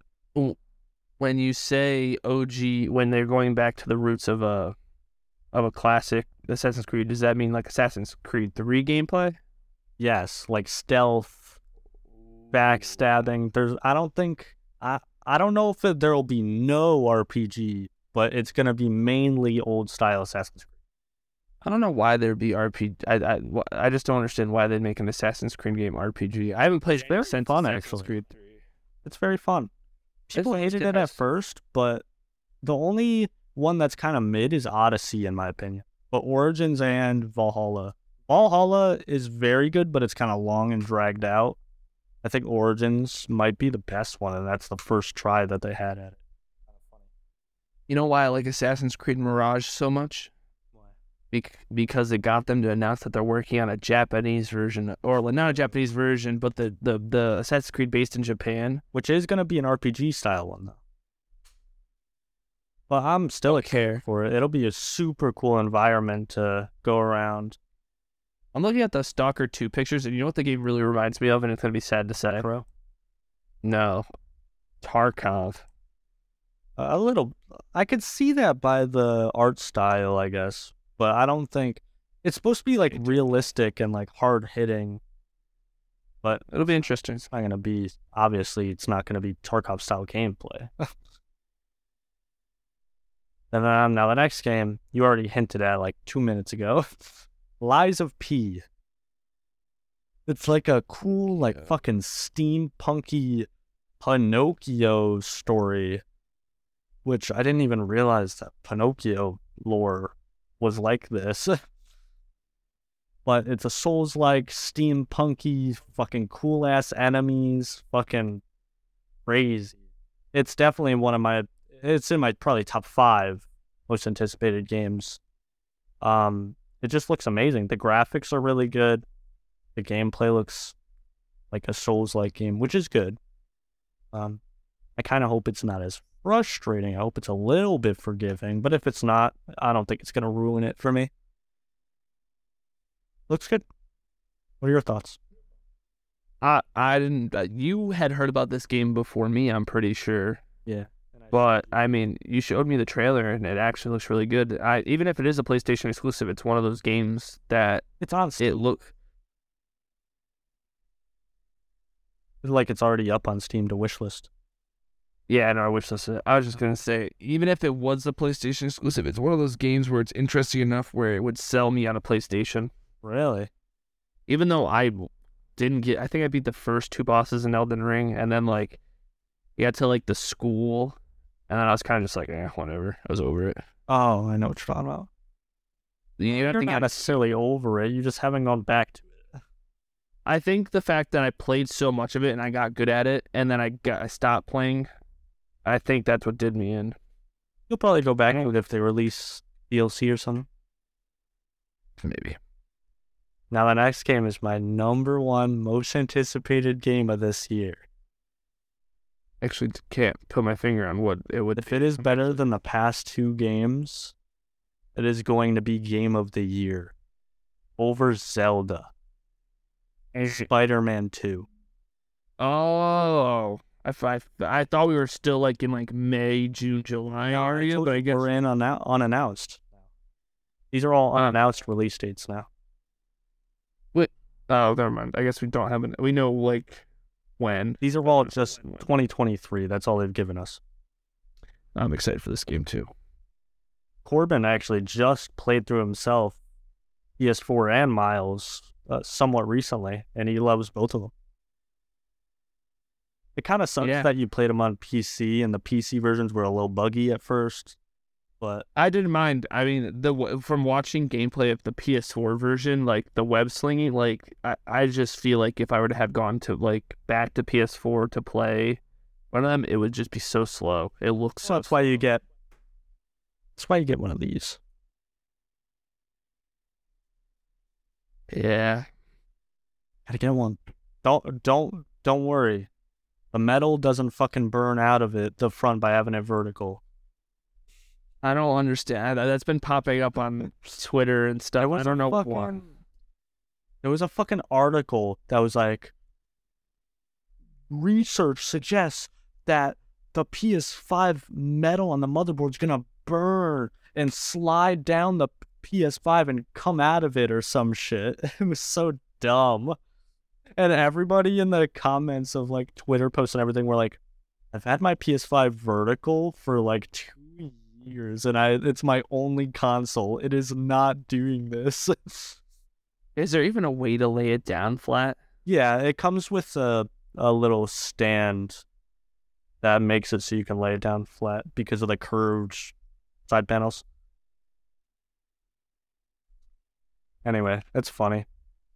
when you say OG, when they're going back to the roots of a of a classic Assassin's Creed, does that mean like Assassin's Creed Three gameplay? yes, like stealth, backstabbing. There's, I don't think, I, I don't know if there'll be no RPG, but it's gonna be mainly old style Assassin's Creed. I don't know why there'd be RPG. I, I, I just don't understand why they'd make an Assassin's Creed game RPG. I haven't played since Assassin's actually. Creed Three. It's very fun. People sounds hated it at first, but the only one that's kind of mid is Odyssey, in my opinion. But Origins and Valhalla. Valhalla is very good, but it's kind of long and dragged out. I think Origins might be the best one, and that's the first try that they had at it. You know why I like Assassin's Creed Mirage so much? Bec- because it got them to announce that they're working on a Japanese version, or not a Japanese version, but the, the, the Assassin's Creed based in Japan. Which is going to be an RPG style one, though. Well, I'm still a care for it. It'll be a super cool environment to go around. I'm looking at the Stalker 2 pictures, and you know what the game really reminds me of, and it's going to be sad to say? Pro. No. Tarkov. A little. I could see that by the art style, I guess, but I don't think it's supposed to be like realistic and like hard hitting. But It'll be interesting. it's not gonna be. Obviously, it's not gonna be Tarkov style gameplay. <laughs> and then now the next game you already hinted at like two minutes ago, <laughs> Lies of P. It's like a cool, like Yeah. fucking steampunky Pinocchio story which I didn't even realize that Pinocchio lore was like this. <laughs> but it's a Souls like steampunky, fucking cool ass enemies, fucking crazy. It's definitely one of my it's in my probably top five most anticipated games. Um it just looks amazing. The graphics are really good. The gameplay looks like a Souls like game, which is good. Um I kind of hope it's not as frustrating. I hope it's a little bit forgiving, but if it's not, I don't think it's going to ruin it for me. Looks good. What are your thoughts? I, I didn't. Uh, you had heard about this game before me, I'm pretty sure. Yeah. But I mean, you showed me the trailer, and it actually looks really good. I even if it is a PlayStation exclusive, it's one of those games that it's on Steam. it look. like it's already up on Steam to wishlist. Yeah, no, I wish this. I was just gonna say, even if it was a PlayStation exclusive, it's one of those games where it's interesting enough where it would sell me on a PlayStation. Really? Even though I didn't get, I think I beat the first two bosses in Elden Ring, and then like, you got to like the school, and then I was kind of just like, eh, whatever. I was over it. Oh, I know what you're talking about. You have You're to not get necessarily over it. You just haven't gone back to it. I think the fact that I played so much of it and I got good at it, and then I got I stopped playing. I think that's what did me in. You'll probably go back to it if they release DLC or something. Maybe. Now, the next game is my number one most anticipated game of this year. Actually, can't put my finger on what it would. If it is better than the past two games, it is going to be game of the year over Zelda. And Spider Man 2. Oh, I, I, I thought we were still like in like May, June, July area, but I you guess we're in unou- unannounced. These are all Uh, unannounced release dates now. oh, never mind. I guess we don't have an. We know like when. These are all just 2023. That's all they've given us. I'm excited for this game too. Corbin actually just played through himself PS4 and Miles uh, somewhat recently, and he loves both of them. It kind of sucks Yeah. that you played them on PC, and the PC versions were a little buggy at first. But I didn't mind. I mean, the from watching gameplay of the PS4 version, like the web slinging, like I, I just feel like if I were to have gone to like back to PS4 to play one of them, it would just be so slow. It looks so that's why you get That's why you get one of these. Yeah. Gotta get one. Don't don't don't worry. The metal doesn't fucking burn out of it the front by having it vertical. I don't understand. That's been popping up on Twitter and stuff. I don't know fucking, why. There was a fucking article that was like research suggests that the PS5 metal on the motherboard is gonna burn and slide down the PS5 and come out of it or some shit. <laughs> It was so dumb. And everybody in the comments of like Twitter posts and everything were like, I've had my PS5 vertical for like two years and I it's my only console. It is not doing this. <laughs> Is there even a way to lay it down flat? yeah, it comes with a a little stand that makes it so you can lay it down flat because of the curved side panels. Anyway, it's funny.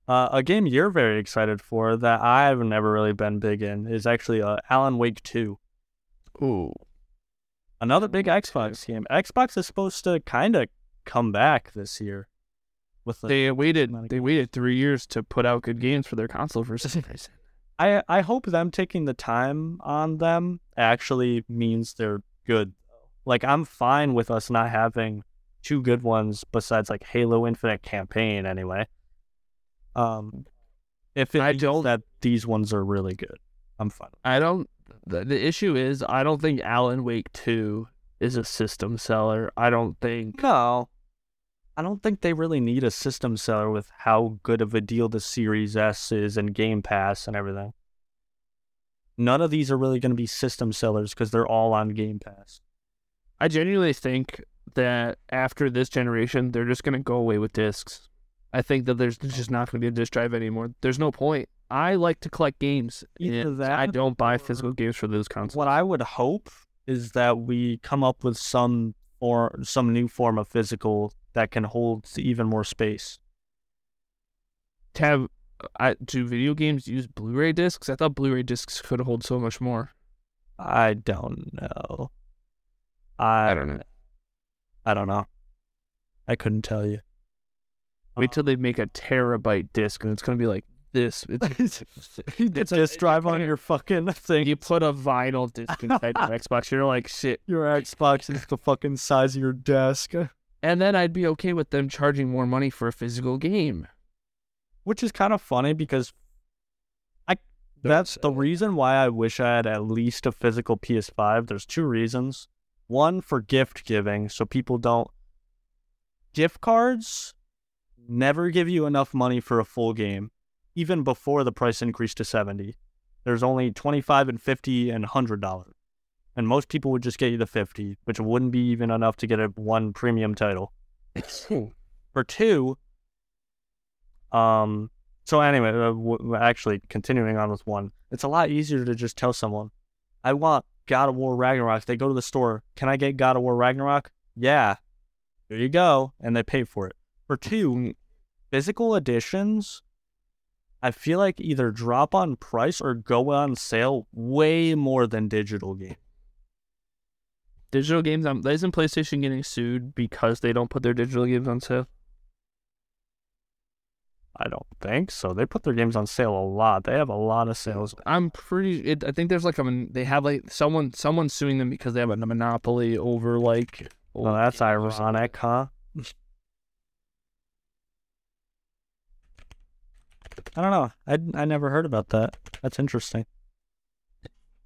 Uh, a game you're very excited for that I've never really been big in is actually uh, Alan Wake 2. Ooh. Another big Xbox game. Xbox is supposed to kind of come back this year. With the, They waited they waited three years to put out good games for their console for some reason. <laughs> I I hope them taking the time on them actually means they're good. Like I'm fine with us not having two good ones besides like Halo Infinite campaign anyway. Um, if it I don't- that these ones are really good, I'm fine. I don't the, the issue is I don't think Alan Wake 2 is a system seller. I don't think No, I don't think they really need a system seller with how good of a deal the Series S is and Game Pass and everything. None of these are really going to be system sellers because they're all on Game Pass. I genuinely think that after this generation, they're just going to go away with discs. I think that there's just not going to be a disc drive anymore. There's no point. I like to collect games. Either that I don't buy physical games for those consoles. What I would hope is that we come up with some or some new form of physical that can hold even more space. To have, I, do video games use Blu-ray discs? I thought Blu-ray discs could hold so much more. I don't know. I, I don't know. I don't know. I couldn't tell you. Wait uh-huh. till they make a terabyte disc, and it's going to be like this. <laughs> It's, It's a disk drive on your fucking thing. you put a vinyl disc inside your <laughs> Xbox, you're like shit. Your Xbox is the fucking size of your desk, And then I'd be okay with them charging more money for a physical game. which is kind of funny because I that's the reason why I wish I had at least a physical PS5. There's two reasons. One for gift giving, so people don't gift cards never give you enough money for a full game, even before the price increased to 70. There's only 25 and 50 and 100 dollars. And most people would just get you the 50, which wouldn't be even enough to get a one premium title. <coughs> For two, um, so anyway, uh, w- actually continuing on with one, it's a lot easier to just tell someone, I want God of War Ragnarok. They go to the store, can I get God of War Ragnarok? Yeah, here you go, and they pay for it. For two, physical editions, I feel like either drop on price or go on sale way more than digital games. Digital games, um, isn't PlayStation getting sued because they don't put their digital games on sale? I don't think so. They put their games on sale a lot. They have a lot of sales. I'm pretty. It, I think there's like a. They have like someone. Someone suing them because they have a monopoly over like. Well, old that's games or something. ironic, huh? <laughs> I don't know. I I never heard about that. That's interesting.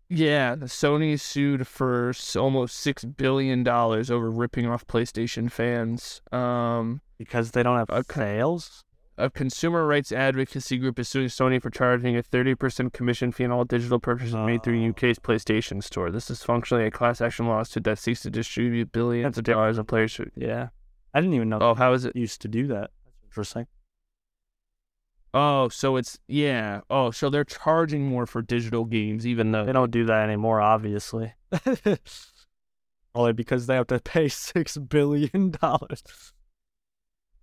Yeah, Sony sued for almost six billion dollars over ripping off PlayStation fans. Um, Because they don't have Okay. sales. a consumer rights advocacy group is suing Sony for charging a 30% commission fee on all digital purchases made through Oh. UK's PlayStation Store. This is functionally a class action lawsuit that seeks to distribute billions That's of dollars of players. Yeah. I didn't even know Oh, how is it? used to do that. That's interesting. Oh, so it's yeah. Oh, so they're charging more for digital games, even though They don't do that anymore, obviously. <laughs> Only because they have to pay <laughs> six billion dollars.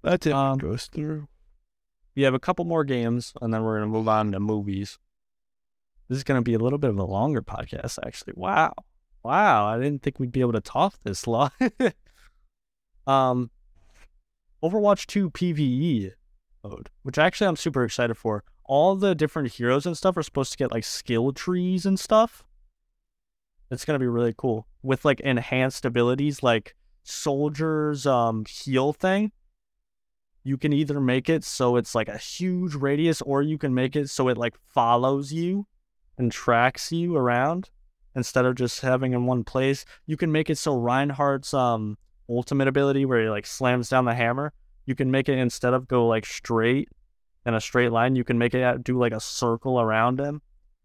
that's Um, goes through. We have a couple more games, and then we're gonna move on to movies. This is gonna be a little bit of a longer podcast, actually. Wow, wow! I didn't think we'd be able to talk this <laughs> long. Um, Overwatch 2 PVE mode, which actually I'm super excited for. All the different heroes and stuff are supposed to get like skill trees and stuff. It's gonna be really cool with like enhanced abilities, like soldier's um heal thing. You can either make it so it's like a huge radius, or you can make it so it like follows you and tracks you around instead of just having in one place. You can make it so Reinhardt's um ultimate ability where he like slams down the hammer, you can make it instead of go like straight in a straight line, you can make it do like a circle around him.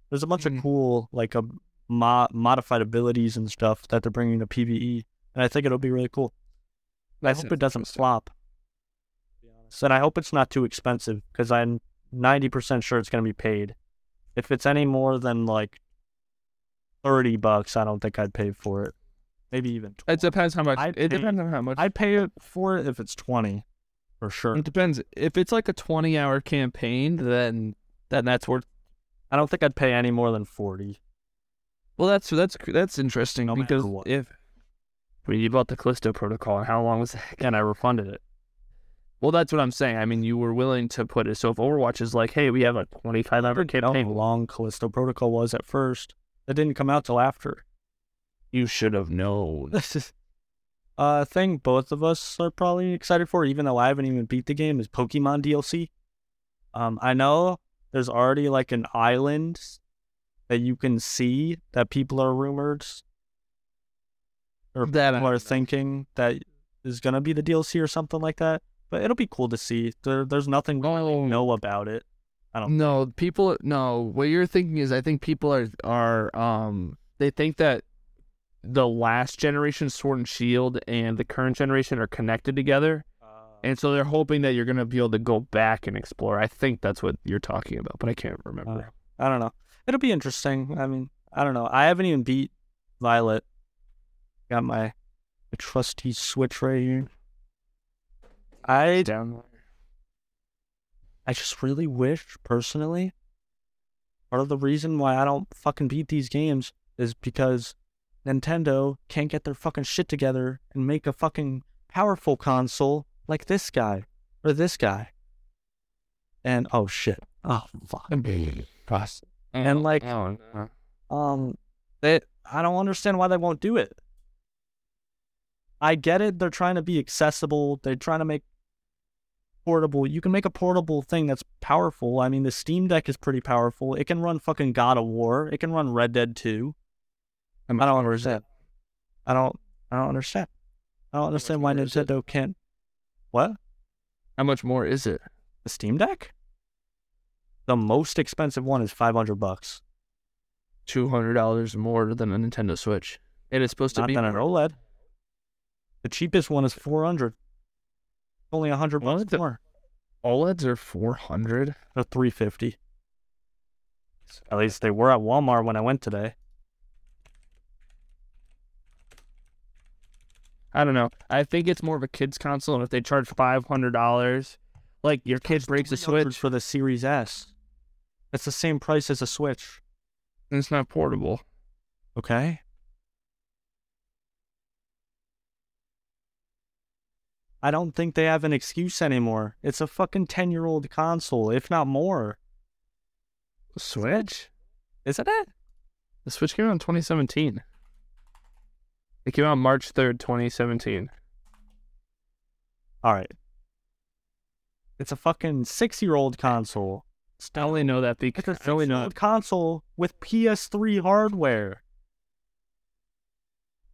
There's a bunch Mhm. of cool like a mo- modified abilities and stuff that they're bringing to PVE, and I think it'll be really cool. I hope it doesn't flop. And I hope it's not too expensive because I'm 90% sure it's going to be paid. If it's any more than like 30 bucks, I don't think I'd pay for it. Maybe even 20. It depends how much. I'd it pay- depends on how much. I'd pay it for it if it's 20 for sure. it depends. If it's like a twenty-hour campaign, then then that's worth. I don't think I'd pay any more than 40. Well, that's that's that's interesting No because if Well, you bought the Callisto Protocol. And how long was <laughs> that? And I refunded it. well, that's what I'm saying. I mean, you were willing to put it. So if Overwatch is like, hey, we have a 25 hour I how campaign, long Callisto Protocol was at first. that didn't come out till after. you should have known. <laughs> Uh thing both of us are probably excited for, even though I haven't even beat the game, is Pokemon DLC. Um, I know there's already like an island that you can see that people are rumored or That people are thinking that is gonna be the DLC or something like that. But it'll be cool to see. There, there's nothing we really Oh. know about it. I don't. No, people. No, what you're thinking is, I think people are are um they think that the last generation Sword and Shield and the current generation are connected together, and so they're hoping that you're gonna be able to go back and explore. I think that's what you're talking about, but I can't remember. Uh, I don't know. It'll be interesting. I mean, I don't know. I haven't even beat Violet. Got my, my trusty Switch right here. I Down. I just really wish, personally, part of the reason why I don't fucking beat these games is because Nintendo can't get their fucking shit together and make a fucking powerful console like this guy or this guy. And oh shit. Oh fuck. And, like, oh, no. um they I don't understand why they won't do it. I get it, they're trying to be accessible, they're trying to make portable. You can make a portable thing that's powerful. I mean, the Steam Deck is pretty powerful. It can run fucking God of War. It can run Red Dead 2. I don't understand. I don't I don't understand. I don't understand why more is it? Nintendo can't What? How much more is it? The Steam Deck? The most expensive one is 500 bucks. Two hundred dollars more than a Nintendo Switch. and It is supposed to be than an more. OLED. The cheapest one is 400. Only a 100 bucks the- more. OLEDs are four hundred. Or 350. At least they were at Walmart when I went today. I don't know. I think it's more of a kids console, and if they charge five hundred dollars, like your kid breaks a 300 Switch, for the Series S. It's the same price as a Switch. and it's not portable. Okay. I don't think they have an excuse anymore. It's a fucking 10 year old console, if not more. Switch? Isn't it? The Switch came out in 2017. It came out March 3rd, 2017. All right. It's a fucking six year old console. I only know that because It's a I only know six-year-old console with PS3 hardware.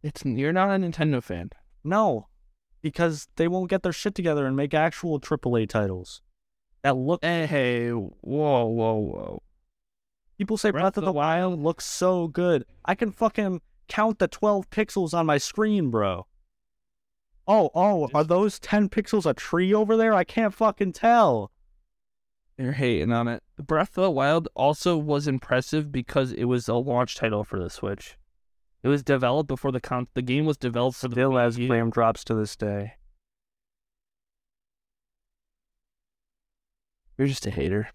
it's you're not a Nintendo fan. No, because they won't get their shit together and make actual AAA titles that look. Hey, hey, whoa, whoa, whoa. People say Breath, of the Wild looks so good. I can fucking count the 12 pixels on my screen, bro. Oh, oh, are those 10 pixels a tree over there? I can't fucking tell. You're hating on it. Breath of the Wild also was impressive because it was a launch title for the Switch. It was developed before the con- the game was developed for the Still has flame drops to this day. You're just a hater.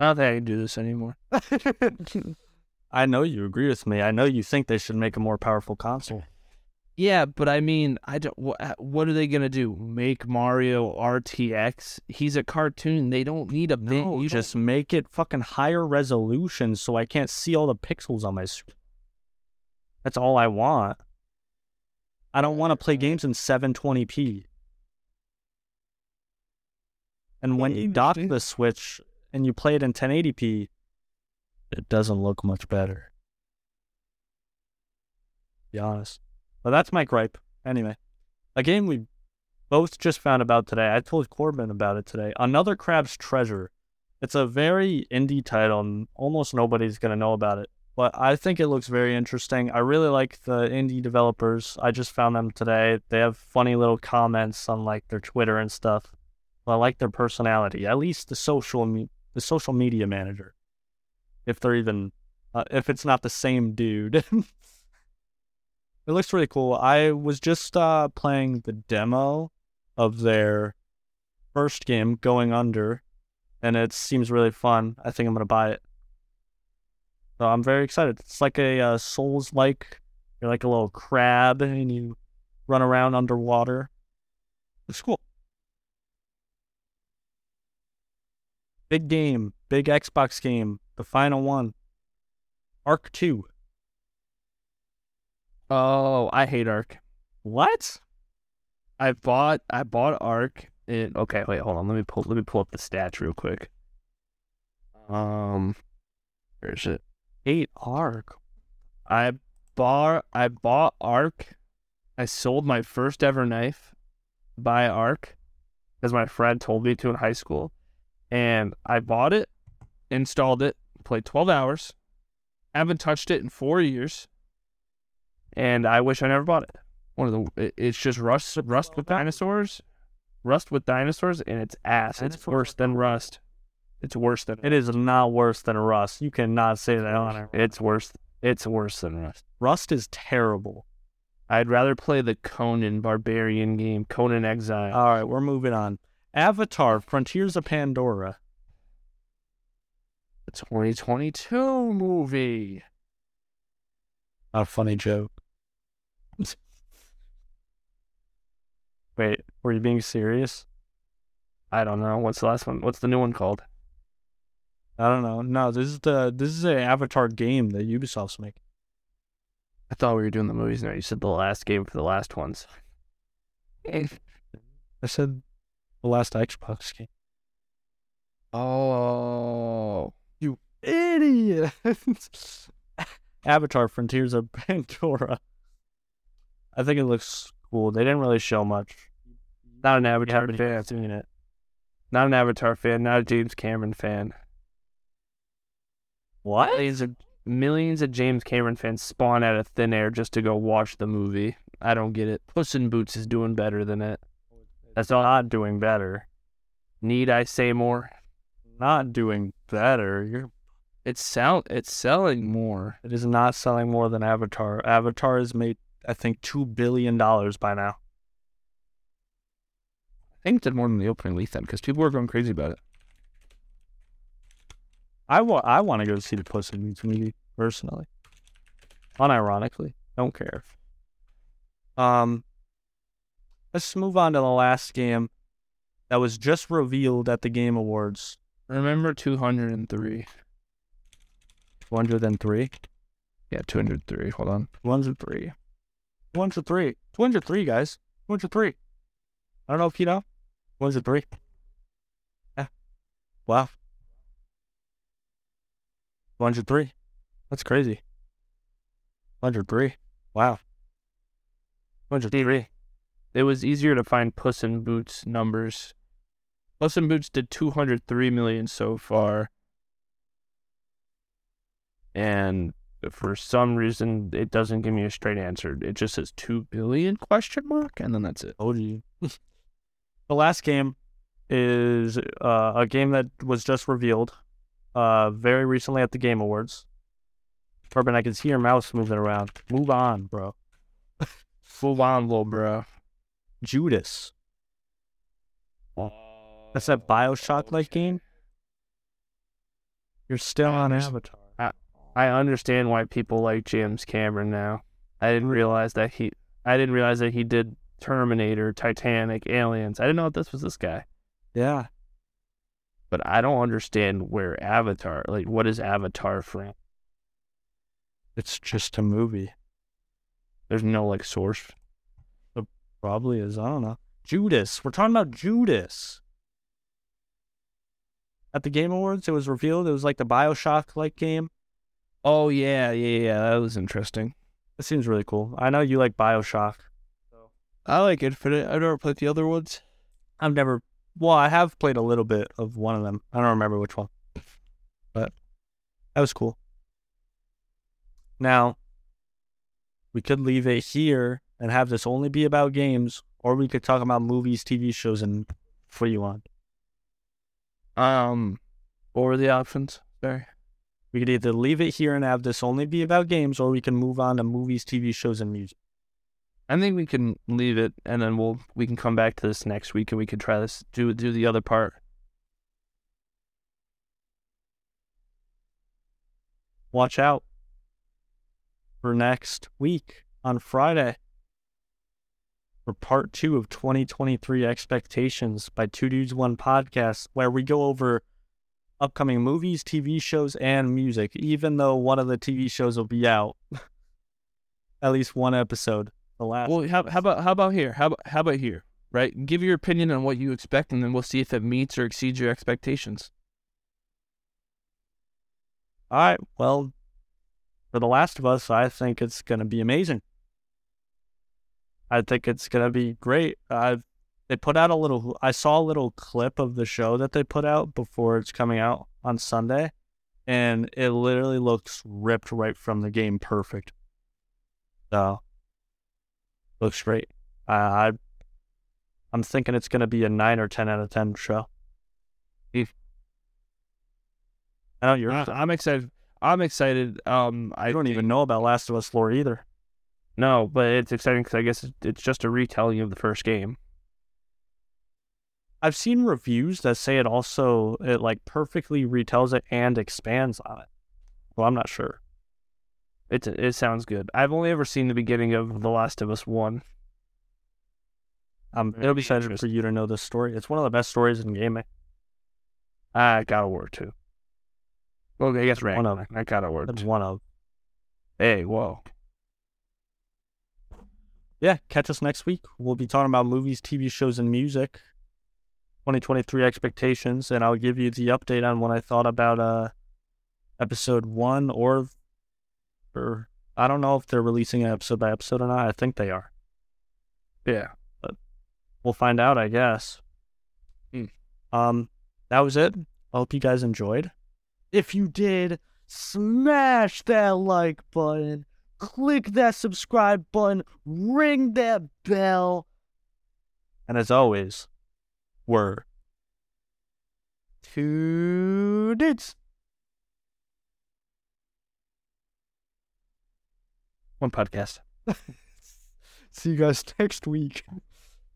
I don't think I can do this anymore. <laughs> I know you agree with me. I know you think they should make a more powerful console. Yeah, but I mean, I don't. What, uh, what are they gonna do? Make Mario RTX? He's a cartoon. They don't need a big. No, you just make it fucking higher resolution so I can't see all the pixels on my screen. That's all I want. I don't want to play games in 720p. And when you dock the Switch and you play it in 1080p, it doesn't look much better. Be honest. But that's my gripe. Anyway, a game we both just found about today. I told Corbin about it today. Another Crab's Treasure. It's a very indie title, and almost nobody's gonna know about it. But I think it looks very interesting. I really like the indie developers. I just found them today. They have funny little comments on like their Twitter and stuff. I like their personality. At least the social me- the social media manager, if they're even uh, if it's not the same dude. <laughs> it looks really cool. I was just uh, playing the demo of their first game, Going Under, and it seems really fun. I think I'm gonna buy it. So I'm very excited. It's like a uh, Souls like. You're like a little crab, and you run around underwater. It's cool. Big game, big Xbox game, the final one. Ark 2. Oh, I hate Ark. What? I bought I bought Ark. It, okay, wait, hold on. Let me pull let me pull up the stats real quick. Um, where is it? Hate Ark. I bought I bought Ark. I sold my first ever knife by Ark, as my friend told me to in high school, and I bought it, installed it, played twelve hours, haven't touched it in four years, and I wish I never bought it. One of the it's just rust rust with dinosaurs, rust with dinosaurs, and it's ass. It's worse than rust. It's worse than It is not worse than Rust. You cannot say that on it. It's worse. It's worse than Rust. Rust is terrible. I'd rather play the Conan Barbarian game, Conan Exile. All right, we're moving on. Avatar: Frontiers of Pandora. The 2022 movie. Not a funny joke. <laughs> Wait, were you being serious? I don't know. What's the last one? What's the new one called? I don't know. No, this is the this is an Avatar game that Ubisoft's making. I thought we were doing the movies now. You said the last game for the last ones. <laughs> I said the last Xbox game. Oh. Idiot. <laughs> Avatar: Frontiers of Pandora. I think it looks cool. They didn't really show much. Not an Avatar haven't fan. seen it. Not an Avatar fan. Not a James Cameron fan. What? Millions of millions of James Cameron fans spawn out of thin air just to go watch the movie. I don't get it. Puss in Boots is doing better than it. That's not doing better. Need I say more? Not doing better. You're It's sell it's selling more. It is not selling more than Avatar. Avatar has made, I think, two billion dollars by now. I think it did more than the opening weekend because people were going crazy about it. I want, I want to go see the Puss in Boots movie personally. Unironically, don't care. Um, let's move on to the last game that was just revealed at the Game Awards. Remember 203. One hundred and three. Yeah, 203. Hold on. One hundred three. One hundred three. Two hundred three, guys. Two hundred three. I don't know if you know. One hundred three. Yeah. Wow. One hundred three. That's crazy. One hundred three. Wow. One hundred three. It was easier to find Puss in Boots numbers. Puss in Boots did 203 million so far. And for some reason it doesn't give me a straight answer. It just says 2 billion question mark and then that's it. Told <laughs> you. the last game is uh, a game that was just revealed uh, very recently at the Game Awards. Corbin, I can see your mouse moving around. Move on, bro. <laughs> Full on, little bro. Judas. That's that Bioshock like game? You're still on. Avatar. I understand why people like James Cameron now. I didn't realize that he I didn't realize that he did Terminator, Titanic, Aliens. I didn't know this was this guy. Yeah. But I don't understand where Avatar, like, what is Avatar from? It's just a movie. There's no like source. Probably is. I don't know. Judas. We're talking about Judas. At the Game Awards, it was revealed it was like the Bioshock like game. Oh yeah, yeah, yeah. That was interesting. That seems really cool. I know you like Bioshock. I like Infinite. I've never played the other ones. I've never. Well, I have played a little bit of one of them. I don't remember which one, but that was cool. Now, we could leave it here and have this only be about games, or we could talk about movies, TV shows, and what you want. Um, what were the options? Sorry. We could either leave it here and have this only be about games, or we can move on to movies, TV shows, and music. I think we can leave it, and then we'll we can come back to this next week, and we can try this do do the other part. Watch out for next week on Friday for part two of 2023 Expectations by Two Dudes One Podcast, where we go over upcoming movies, TV shows, and music, even though one of the TV shows will be out. <laughs> At least one episode. The last. Well, how, how about how about here? How about how about here? Right? Give your opinion on what you expect, and then we'll see if it meets or exceeds your expectations. All right. Well, for The Last of Us, I think it's going to be amazing. I think it's going to be great. I've they put out a little I saw a little clip of the show that they put out before it's coming out on Sunday and it literally looks ripped right from the game perfect. So looks great. I, I I'm thinking it's going to be a 9 or 10 out of 10 show. I know you're I, I'm excited. I'm excited. Um, I don't even know about Last of Us lore either. No, but it's exciting because I guess it's just a retelling of the first game. I've seen reviews that say it also it like perfectly retells it and expands on it. Well, I'm not sure. It it sounds good. I've only ever seen the beginning of The Last of Us one. I'm It'll be excited for you to know this story. It's one of the best stories in gaming. Ah, I got a word too. Well, I guess One of-. I got a word. That's one of. Hey, whoa. Yeah, catch us next week. We'll be talking about movies, TV shows, and music. 2023 expectations, and I'll give you the update on what I thought about uh episode one or or I don't know if they're releasing an episode by episode or not. I think they are. Yeah. But we'll find out, I guess. Hmm. Um, that was it. I hope you guys enjoyed. If you did, smash that like button, click that subscribe button, ring that bell. And as always, we're two dudes. One podcast. <laughs> See you guys <laughs> next week.